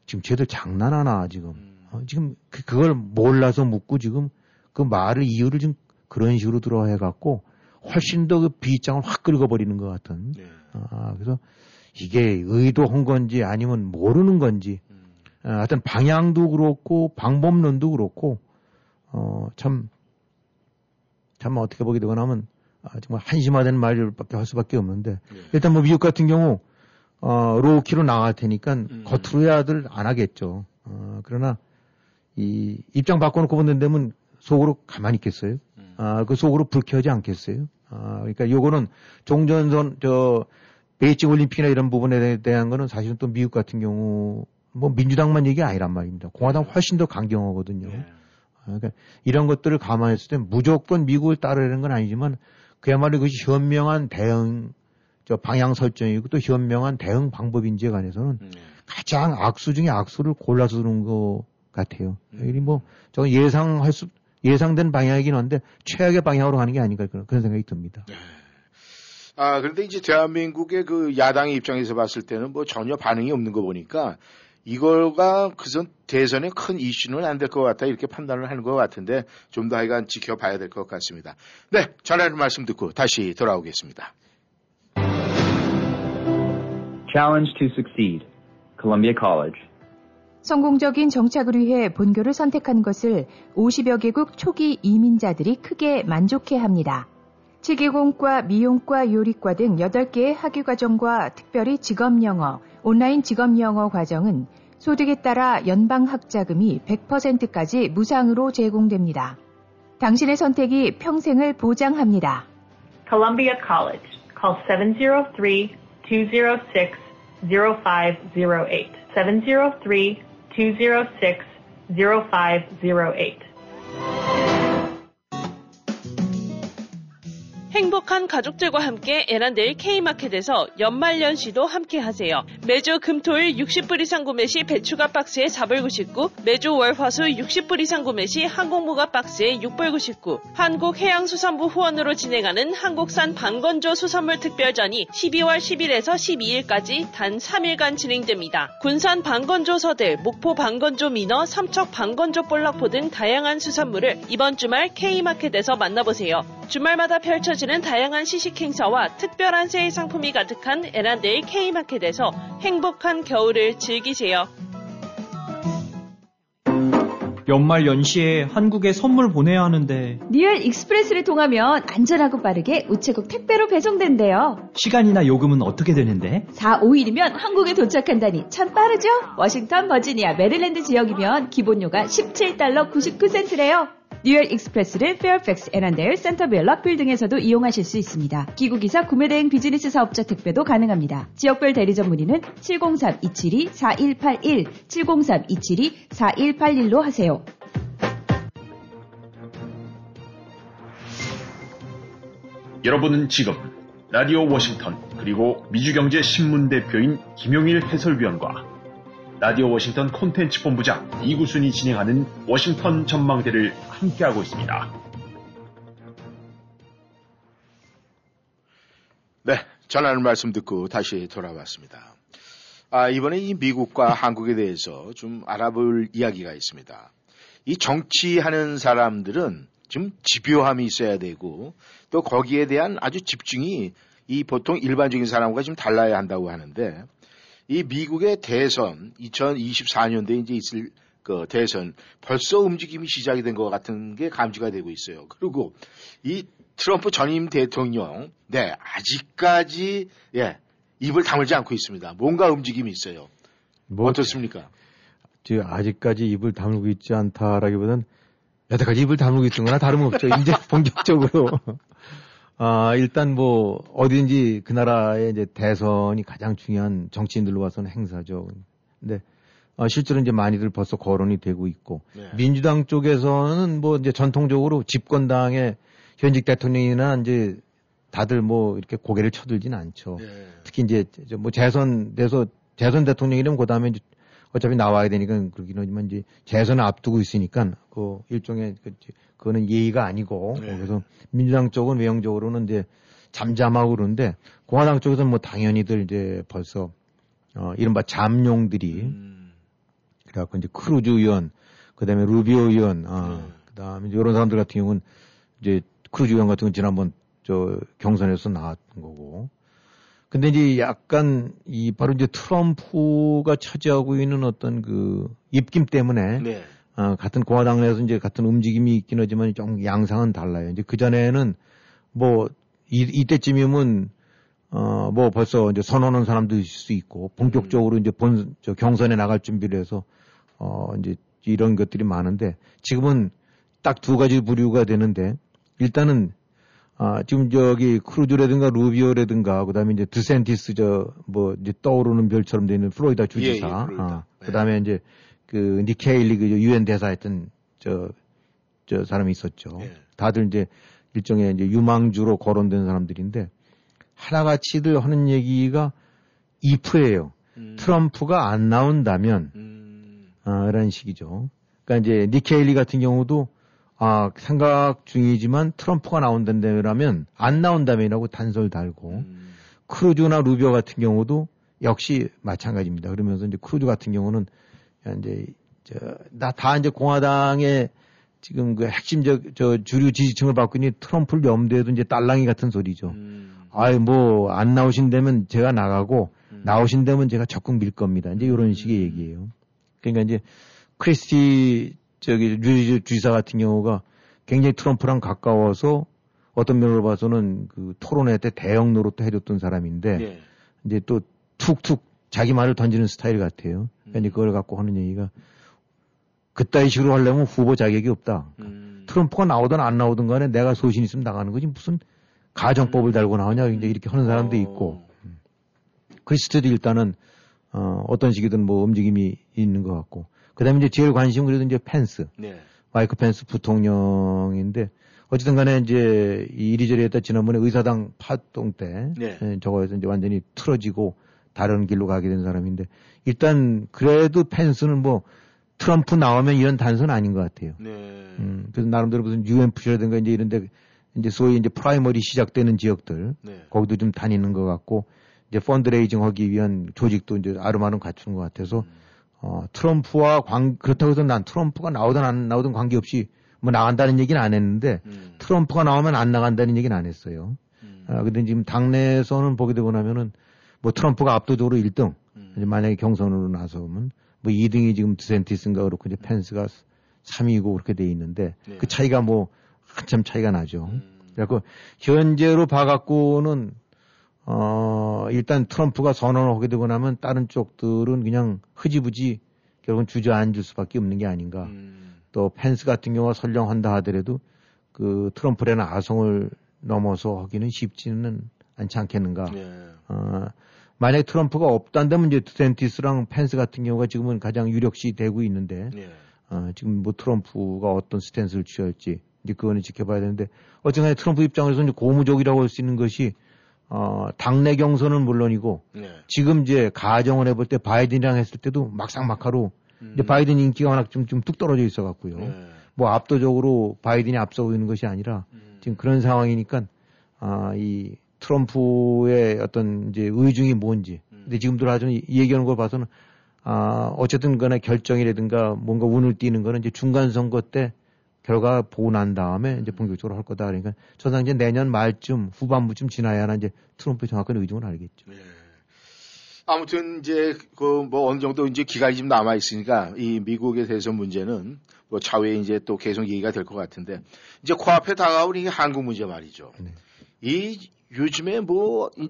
지금 쟤들 장난하나 지금 음. 어, 지금 그, 그걸 몰라서 묻고 지금 그 말을 이유를 좀 그런 식으로 들어해 갖고 훨씬 더 그 비입장을 확 긁어버리는 것 같은 예. 아, 그래서 이게 의도한 건지 아니면 모르는 건지 하여튼 방향도 그렇고 방법론도 그렇고 어, 참, 참 어떻게 보게 되거나 하면 아, 정말 한심화된 말밖에 할 수밖에 없는데 예. 일단 뭐 미국 같은 경우 어, 로우키로 나갈 테니까 음. 겉으로 야들 안 하겠죠. 어, 그러나 이 입장 바꿔놓고 본다면 속으로 가만히 있겠어요? 음. 아, 그 속으로 불쾌하지 않겠어요? 아, 그러니까 요거는 종전선 저 베이징 올림픽이나 이런 부분에 대한 거는 사실은 또 미국 같은 경우 뭐 민주당만 얘기 아니란 말입니다. 공화당 훨씬 더 강경하거든요. 예. 아, 그러니까 이런 것들을 감안했을 때 무조건 미국을 따르려는 건 아니지만 그야말로 그것이 현명한 대응 저 방향 설정이고 또 현명한 대응 방법인지에 관해서는 음. 가장 악수 중에 악수를 골라서 두는 것 같아요. 음. 이 뭐, 저 예상할 수, 예상된 방향이긴 한데, 최악의 방향으로 가는 게 아닌가, 그런, 그런 생각이 듭니다. 아, 그런데 이제 대한민국의 그 야당의 입장에서 봤을 때는 뭐 전혀 반응이 없는 거 보니까 이걸가 그선 대선에 큰 이슈는 안 될 것 같다 이렇게 판단을 하는 것 같은데 좀 더 하여간 지켜봐야 될 것 같습니다. 네, 전하는 말씀 듣고 다시 돌아오겠습니다. Challenge to succeed. Columbia College. 성공적인 정착을 위해 본교를 선택한 것을 50여 개국 초기 이민자들이 크게 만족해 합니다. 치기공과, 미용과, 요리과 등 8개의 학위과정과 특별히 직업영어, 온라인 직업영어 과정은 소득에 따라 연방학자금이 100%까지 무상으로 제공됩니다. 당신의 선택이 평생을 보장합니다. Columbia College. Call 703-206-0508. 703-206-0508. 행복한 가족들과 함께 에란데일 K마켓에서 연말연 시도 함께 하세요. 매주 금토일 60불 이상 구매 시 배추가 박스에 4불 99, 매주 월화수 60불 이상 구매 시 항공무가 박스에 6불 99, 한국해양수산부 후원으로 진행하는 한국산 방건조 수산물 특별전이 12월 10일에서 12일까지 단 3일간 진행됩니다. 군산 방건조 서대, 목포 방건조 민어, 삼척 방건조 볼락포 등 다양한 수산물을 이번 주말 K마켓에서 만나보세요. 주말마다 펼쳐 지는 다양한 시식 행사와 특별한 세일 상품이 가득한 애난데일 K마켓에서 행복한 겨울을 즐기세요. 연말 연시에 한국에 선물 보내야 하는데 리얼 익스프레스를 통하면 안전하고 빠르게 우체국 택배로 배송된대요. 시간이나 요금은 어떻게 되는데? 4, 5일이면 한국에 도착한다니 참 빠르죠? 워싱턴, 버지니아, 메릴랜드 지역이면 기본료가 17달러 99센트래요. 뉴얼 익스프레스를 페어팩스, 애난데일, 센터벨, 락빌 등에서도 이용하실 수 있습니다. 귀국이사, 구매대행 비즈니스 사업자 택배도 가능합니다. 지역별 대리점 문의는 703-272-4181, 703-272-4181로 하세요. 여러분은 지금 라디오 워싱턴 그리고 미주경제 신문 대표인 김용일 해설위원과 라디오 워싱턴 콘텐츠 본부장 이구순이 진행하는 워싱턴 전망대를 함께하고 있습니다. 네, 전하는 말씀 듣고 다시 돌아왔습니다. 아, 이번에 이 미국과 한국에 대해서 좀 알아볼 이야기가 있습니다. 이 정치하는 사람들은 좀 집요함이 있어야 되고 또 거기에 대한 아주 집중이 이 보통 일반적인 사람과 좀 달라야 한다고 하는데 이 미국의 대선 2024년도에 이제 있을 그 대선 벌써 움직임이 시작이 된 것 같은 게 감지가 되고 있어요. 그리고 이 트럼프 전임 대통령, 네 아직까지 예 입을 다물지 않고 있습니다. 뭔가 움직임이 있어요. 뭐 어떻습니까? 아직까지 입을 다물고 있지 않다라기보다는 여태까지 입을 다물고 있던 거나 다름없죠. 이제 [LAUGHS] 본격적으로. 아, 일단 뭐, 어디든지 그 나라의 이제 대선이 가장 중요한 정치인들로 봐서는 행사죠. 근데, 아, 실제로 이제 많이들 벌써 거론이 되고 있고, 네. 민주당 쪽에서는 뭐 이제 전통적으로 집권당의 현직 대통령이나 이제 다들 뭐 이렇게 고개를 쳐들진 않죠. 네. 특히 이제 저뭐 재선돼서 재선 대통령이라면 그 다음에 어차피 나와야 되니까 그러긴 하지만 이제 재선을 앞두고 있으니까 그 일종의 그 그거는 예의가 아니고 네. 그래서 민주당 쪽은 외형적으로는 이제 잠잠하고 그러는데 공화당 쪽에서는 뭐 당연히들 이제 벌써 어 이른바 잠룡들이 음. 그래갖고 이제 크루즈 의원 그다음에 루비오 의원 네. 아 그다음에 이런 사람들 같은 경우는 이제 크루즈 의원 같은 경우는 지난번 저 경선에서 나왔던 거고 근데 이제 약간 이 바로 이제 트럼프가 차지하고 있는 어떤 그 입김 때문에 네. 어, 같은 공화당 내에서 이제 같은 움직임이 있긴 하지만 좀 양상은 달라요. 이제 그 전에는 뭐 이, 이때쯤이면 어, 뭐 벌써 이제 선언한 사람도 있을 수 있고 본격적으로 이제 본, 저 경선에 나갈 준비를 해서 어, 이제 이런 것들이 많은데 지금은 딱 두 가지 부류가 되는데 일단은 아, 지금 저기 크루즈라든가 루비오라든가 그다음에 이제 드센티스 저 뭐 이제 떠오르는 별처럼 되는 플로리다 주지사. 예, 예, 플로리다. 아, 그다음에 이제 그 니케일리 그 유엔 대사했던 저 저 사람이 있었죠. 예. 다들 이제 일종의 이제 유망주로 거론된 사람들인데 하나같이들 하는 얘기가 if예요. 음. 트럼프가 안 나온다면 아, 이런 식이죠. 그러니까 이제 니키 헤일리 같은 경우도 아, 생각 중이지만 트럼프가 나온다면 안 나온다면이라고 단서를 달고 음. 크루즈나 루비오 같은 경우도 역시 마찬가지입니다. 그러면서 이제 크루즈 같은 경우는 이제 저나 다 이제 공화당의 지금 그 핵심적 저 주류 지지층을 있는 트럼프를 염두에도 이제 딸랑이 같은 소리죠. 아이 뭐 안 나오신다면 제가 나가고 나오신다면 제가 적극 밀 겁니다. 이제 이런 식의 얘기예요. 그러니까 이제 크리스티 저기 류 주지사 같은 경우가 굉장히 트럼프랑 가까워서 어떤 면으로 봐서는 그 토론회 때 대형 노릇도 해줬던 사람인데 네. 이제 또 툭툭 자기 말을 던지는 스타일 같아요. 그러니까 이제 그걸 갖고 하는 얘기가 그따위 식으로 하려면 후보 자격이 없다. 트럼프가 나오든 안 나오든 간에 내가 소신 있으면 나가는 거지 무슨 가정법을 달고 나오냐 이제 이렇게 하는 사람도 있고 음. 크리스트도 일단은 어, 어떤 식이든 뭐 움직임이 있는 것 같고 그다음에 이제 제일 관심은 그래도 이제 펜스 네. 마이크 펜스 부통령인데 어쨌든 간에 이제 이 이리저리 했다 지난번에 의사당 파동 때 네. 예, 저거에서 이제 완전히 틀어지고 다른 길로 가게 된 사람인데 일단 그래도 펜스는 뭐 트럼프 나오면 이런 단서는 아닌 것 같아요. 네. 음, 그래서 나름대로 무슨 UNF라든가 이제 이런데 이제 소위 이제 primary 시작되는 지역들 네. 거기도 좀 다니는 것 같고 이제 fundraising 하기 위한 조직도 이제 아름아름 갖추는 것 같아서 어, 트럼프와 관 그렇다고 해서 난 트럼프가 나오든 안 나오든 관계없이 뭐 나간다는 얘기는 안 했는데 트럼프가 나오면 안 나간다는 얘기는 안 했어요. 아, 근데 지금 당내에서는 보게 되고 나면은 뭐 트럼프가 압도적으로 1등 이제 만약에 경선으로 나서면 뭐 2등이 지금 드센티스인가 그렇고 이제 펜스가 3위고 그렇게 돼 있는데 네. 그 차이가 뭐 한참 차이가 나죠. 그래갖고 현재로 봐갖고는 어 일단 트럼프가 선언을 하게 되고 나면 다른 쪽들은 그냥 흐지부지 결국은 주저앉을 수밖에 없는 게 아닌가. 또 펜스 같은 경우가 설령 한다 하더라도 그 트럼프라는 아성을 넘어서 하기는 쉽지는 않지 않겠는가. 어, 만약에 트럼프가 없단다면 이제 디샌티스랑 펜스 같은 경우가 지금은 가장 유력시 되고 있는데 어, 지금 뭐 트럼프가 어떤 stance를 취할지 이제 그거는 지켜봐야 되는데 어쨌든 트럼프 입장에서 이제 고무적이라고 할 수 있는 것이 어, 당내 경선은 물론이고 네. 지금 이제 가정을 해볼 때 바이든이랑 했을 때도 막상막하로 이제 바이든 인기가 워낙 좀, 좀 뚝 떨어져 있어 갖고요. 뭐 압도적으로 바이든이 앞서고 있는 것이 아니라 지금 그런 상황이니까 아, 이 트럼프의 어떤 이제 의중이 뭔지. 근데 지금들 아주 이 얘기하는 걸 봐서는 아, 어쨌든 간에 결정이라든가 뭔가 운을 띄는 거는 이제 중간 선거 때 결과 보고 난 다음에 이제 본격적으로 할 거다. 그러니까 저상 이제 내년 말쯤 후반부쯤 지나야 이제 트럼프의 정확한 의중을 알겠죠. 아무튼 이제 그 뭐 어느 정도 이제 기간이 좀 남아 있으니까 이 미국에 대해서 문제는 뭐 차후에 이제 또 계속 얘기가 될 것 같은데 이제 코앞에 다가오는 이 한국 문제 말이죠. 이 요즘에 뭐 이,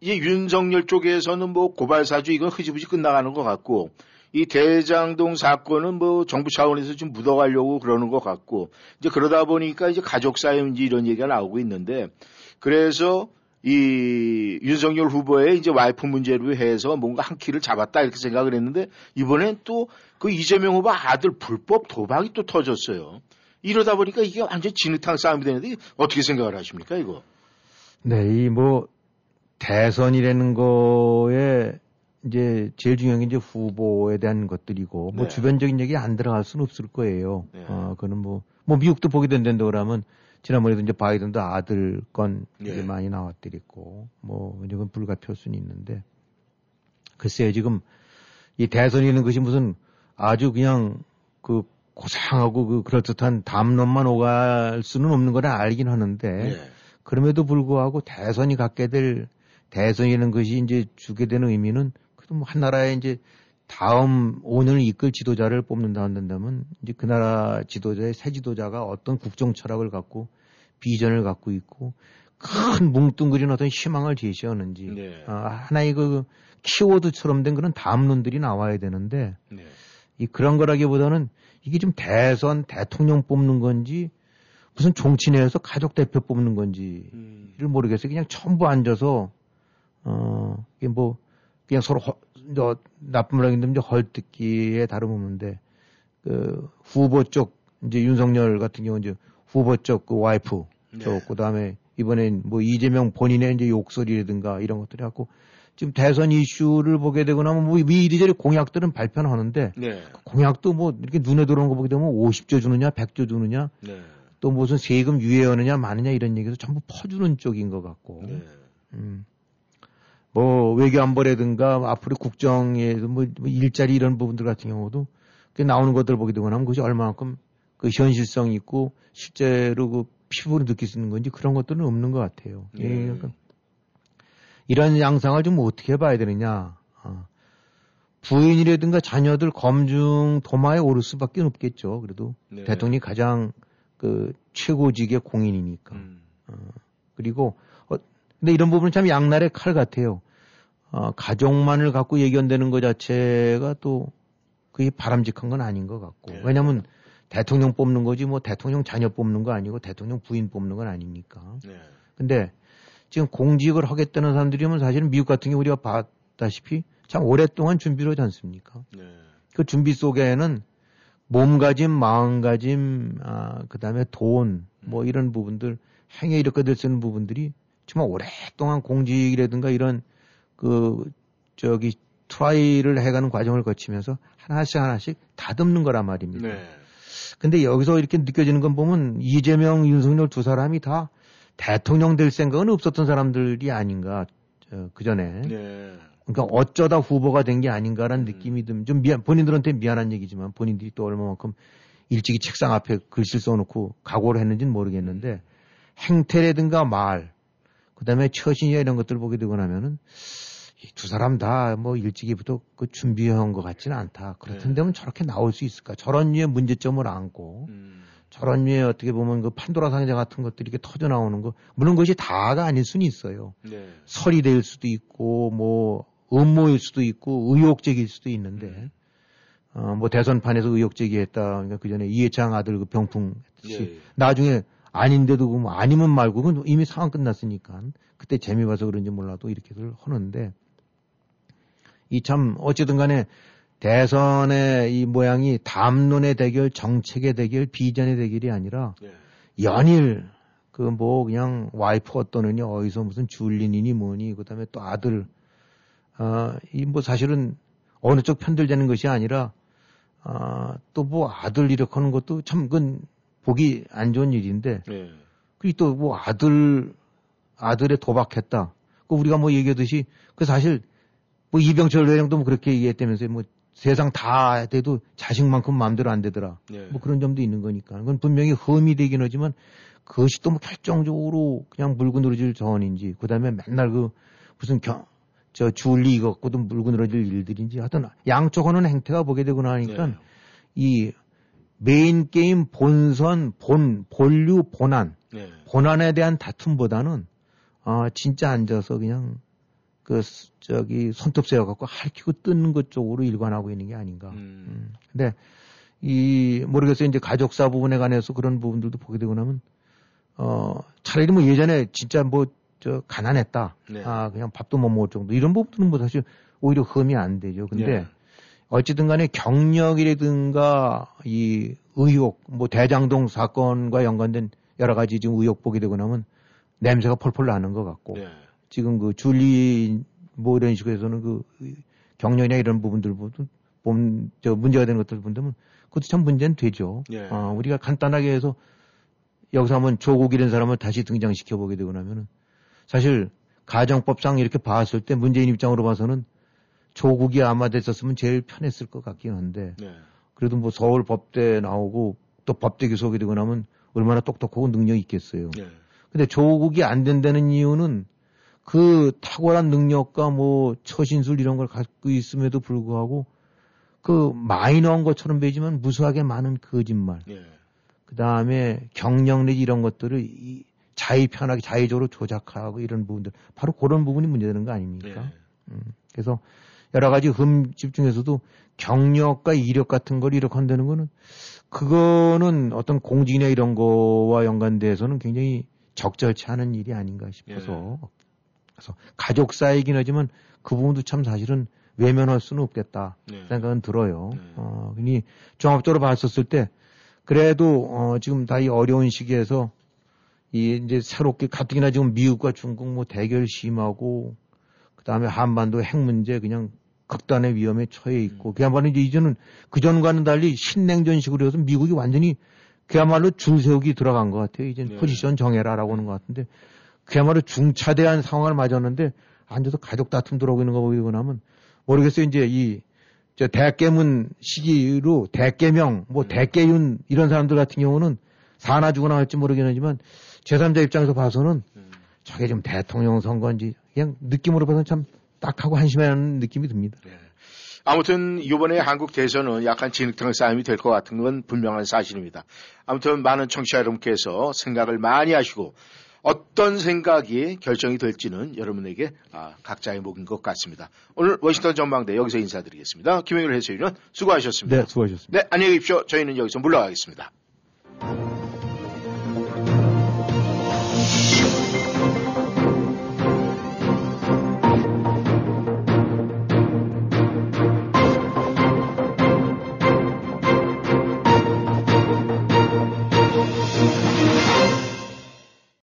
이 윤석열 쪽에서는 뭐 고발 사주 이건 흐지부지 끝나가는 것 같고 이 대장동 사건은 뭐 정부 차원에서 좀 묻어가려고 그러는 것 같고 이제 그러다 보니까 이제 가족 사연인지 이런 얘기가 나오고 있는데 그래서 이 윤석열 후보의 이제 와이프 문제로 해서 뭔가 한 키를 잡았다 이렇게 생각을 했는데 이번엔 또 그 이재명 후보 아들 불법 도박이 또 터졌어요. 이러다 보니까 이게 완전 진흙탕 싸움이 되는데 어떻게 생각을 하십니까 이거? 네, 이 뭐 대선이라는 거에 이제 제일 중요한 게 이제 후보에 대한 것들이고 뭐 네. 주변적인 얘기 안 들어갈 수는 없을 거예요. 네. 어, 그거는 뭐, 뭐 미국도 보게 된다고 그러면 지난번에도 이제 바이든도 아들 건 네. 이제 많이 나왔더랬고 뭐 이건 불가피할 수는 있는데 글쎄요 지금 이 대선이라는 것이 무슨 아주 그냥 그 고상하고 그 그럴듯한 담론만 오갈 수는 없는 걸 알긴 하는데 네. 그럼에도 불구하고 대선이 갖게 될 대선이라는 것이 이제 주게 되는 의미는 그래도 뭐한 나라의 이제 다음 5년을 이끌 지도자를 뽑는다 한다면 이제 그 나라 지도자의 새 지도자가 어떤 국정 철학을 갖고 비전을 갖고 있고 큰 뭉뚱그린 어떤 희망을 제시하는지 네. 아, 하나의 그 키워드처럼 된 그런 담론들이 나와야 되는데 네. 이 그런 거라기보다는 이게 좀 대선 대통령 뽑는 건지 무슨 정치 내에서 가족 대표 뽑는 건지를 모르겠어요. 그냥 전부 앉아서 어 이게 뭐 그냥 서로 허, 저, 나쁜 말하기 힘든데 헐뜯기에 다름없는데 그 후보 쪽 이제 윤석열 같은 경우 이제 후보 쪽 그 와이프 쪽 그다음에 이번엔 뭐 이재명 본인의 이제 욕설이라든가 이런 것들이 갖고 지금 대선 이슈를 보게 되거나 뭐 이리저리 공약들은 발표는 하는데 네. 공약도 뭐 이렇게 눈에 들어오는 거 보게 되면 50조 주느냐 100조 주느냐 네. 또 무슨 세금 유예하느냐 마느냐 이런 얘기도 전부 퍼주는 쪽인 것 같고 음. 뭐 외교안보라든가 앞으로 국정에서 뭐, 뭐 일자리 이런 부분들 같은 경우도 그 나오는 것들 을 보게 되거나 하면 그것이 얼마만큼 그 현실성 있고 실제로 그 피부로 느낄 수 있는 건지 그런 것들은 없는 것 같아요. 예, 네. 그러니까 이런 양상을 좀 어떻게 봐야 되느냐. 어. 부인이라든가 자녀들 검증 도마에 오를 수밖에 없겠죠. 그래도 네. 대통령이 가장 그 최고직의 공인이니까. 어. 그리고 어, 근데 이런 부분은 참 양날의 칼 같아요. 어, 가족만을 갖고 예견되는 것 자체가 또 그게 바람직한 건 아닌 것 같고. 왜냐하면 대통령 뽑는 거지 뭐 대통령 자녀 뽑는 거 아니고 대통령 부인 뽑는 건 아니니까. 네. 근데 지금 공직을 하겠다는 사람들이면 사실은 미국 같은 경우 우리가 봤다시피 참 오랫동안 준비를 하지 않습니까? 네. 그 준비 속에는 몸가짐, 마음가짐, 아, 그 다음에 돈, 뭐 이런 부분들, 행에 이렇게 될 수 있는 부분들이 정말 오랫동안 공직이라든가 이런 그, 저기, try를 해가는 과정을 거치면서 하나씩 하나씩 다듬는 거란 말입니다. 네. 근데 여기서 이렇게 느껴지는 건 보면 이재명, 윤석열 두 사람이 다 대통령 될 생각은 없었던 사람들이 아닌가, 그 전에. 네. 그러니까 어쩌다 후보가 된 게 아닌가라는 느낌이 좀, 좀 미안, 본인들한테 미안한 얘기지만 본인들이 또 얼마만큼 일찍이 책상 앞에 글씨를 써놓고 각오를 했는지는 모르겠는데 행태라든가 말, 그 다음에 처신이나 이런 것들을 보게 되고 나면은 이두 사람 다 뭐 일찍이부터 그 준비한 것 같지는 않다. 그렇던데면 저렇게 나올 수 있을까? 저런 류의 문제점을 안고 저런 류의 어떻게 보면 그 판도라 상자 같은 것들이 이렇게 터져 나오는 거 물론 그것이 다가 아닐 수는 있어요. 네. 설이 될 수도 있고 뭐 음모일 수도 있고 의혹적일 수도 있는데 어뭐 대선판에서 의혹적이했다. 그러니까 그 전에 이해창 아들 그 병풍 씨 예. 나중에 아닌데도 그뭐 아니면 말고 그건 이미 상황 끝났으니까 그때 재미 봐서 그런지 몰라도 이렇게들 하는데 이 참 어쨌든 간에 대선의 이 모양이 담론의 대결, 정책의 대결, 비전의 대결이 아니라 연일 그 뭐 그냥 와이프 어떠느니 어디서 무슨 줄리니니 뭐니 그다음에 또 아들. 아이 뭐 사실은 어느 쪽 편들자는 것이 아니라 아또 뭐 아들 이렇게 하는 것도 참 그건 보기 안 좋은 일인데 네. 그리고 또뭐 아들 아들에 도박했다. 그 우리가 뭐 얘기하듯이 그 사실 뭐 이병철 회장도 뭐 그렇게 얘기했다면서요. 뭐 세상 다 돼도 자식만큼 마음대로 안 되더라. 네. 뭐 그런 점도 있는 거니까. 그건 분명히 흠이 되긴 하지만 그것이 또 뭐 결정적으로 그냥 물고 늘어질 저언인지 그다음에 맨날 그 무슨 경, 저 줄리 갖고도 물고 늘어질 일들인지 하여튼 양쪽 하는 행태가 보게 되고 나니까 네. 이 메인 게임 본선 본 본류 본안 네. 본안에 대한 다툼보다는 아 진짜 앉아서 그냥 그 스- 저기 손톱 세워 갖고 할퀴고 뜯는 것 쪽으로 일관하고 있는 게 아닌가. 음. 근데 이 모르겠어요. 이제 가족사 부분에 관해서 그런 부분들도 보게 되고 나면 어 차라리 뭐 예전에 진짜 뭐 저 가난했다. 네. 아 그냥 밥도 못 먹을 정도 이런 부분들은 뭐 사실 오히려 흠이 안 되죠. 근데 네. 어쨌든 간에 경력이라든가 이 의혹, 뭐 대장동 사건과 연관된 여러 가지 지금 의혹 보게 되고 나면 냄새가 펄펄 나는 것 같고 네. 지금 그 줄리 뭐 이런 식으로 해서는 그 경력이나 이런 부분들 보면 본, 저 문제가 되는 것들 본다면 그것도 참 문제는 되죠. 예. 어, 우리가 간단하게 해서 여기서 한번 조국이라는 사람을 다시 등장시켜 보게 되고 나면은 사실 가정법상 이렇게 봤을 때 문재인 입장으로 봐서는 조국이 아마 됐었으면 제일 편했을 것 같긴 한데 네. 그래도 뭐 서울 법대 나오고 또 법대 교수 오게 되고 나면 얼마나 똑똑하고 능력이 있겠어요. 네. 근데 조국이 안 된다는 이유는 그 탁월한 능력과 뭐 처신술 이런 걸 갖고 있음에도 불구하고 그 마이너한 것처럼 보이지만 무수하게 많은 거짓말. 네. 그 다음에 경력 내지 이런 것들을 이 자의 편하게 자의적으로 조작하고 이런 부분들. 바로 그런 부분이 문제되는 거 아닙니까? 네. 음, 그래서 여러 가지 흠집 중에서도 경력과 이력 같은 걸 이렇게 한다는 거는 그거는 어떤 공직이나 이런 거와 연관돼서는 굉장히 적절치 않은 일이 아닌가 싶어서 그래서 가족사이긴 하지만 그 부분도 참 사실은 외면할 수는 없겠다 네. 생각은 들어요. 어, 그니 종합적으로 봤었을 때 그래도 어, 지금 다 이 어려운 시기에서 이 이제 새롭게 가뜩이나 지금 미국과 중국 뭐 대결 심하고 그다음에 한반도 핵 문제 그냥 극단의 위험에 처해 있고 그야말로 이제 이제는 그 전과는 달리 신냉전식으로 해서 미국이 완전히 그야말로 줄 세우기 들어간 것 같아요. 이제 네. 포지션 정해라라고 하는 것 같은데 그야말로 중차대한 상황을 맞았는데 앉아서 가족 다툼 들어오고 있는 거 보고 나면 모르겠어요. 이제 이 저 대깨문 시기로 대깨명, 뭐 대깨윤 이런 사람들 같은 경우는 사나 죽어나 할지 모르겠지만 제3자 입장에서 봐서는 저게 좀 대통령 선거인지 그냥 느낌으로 봐서는 참 딱하고 한심해하는 느낌이 듭니다. 아무튼 이번에 한국 대선은 약간 진흙탕 싸움이 될 것 같은 건 분명한 사실입니다. 아무튼 많은 청취자 여러분께서 생각을 많이 하시고 어떤 생각이 결정이 될지는 여러분에게 아, 각자의 목인 것 같습니다. 오늘 워싱턴 전망대 여기서 인사드리겠습니다. 김영일 해설위원 수고하셨습니다. 네, 수고하셨습니다. 네, 안녕히 계십시오. 저희는 여기서 물러가겠습니다.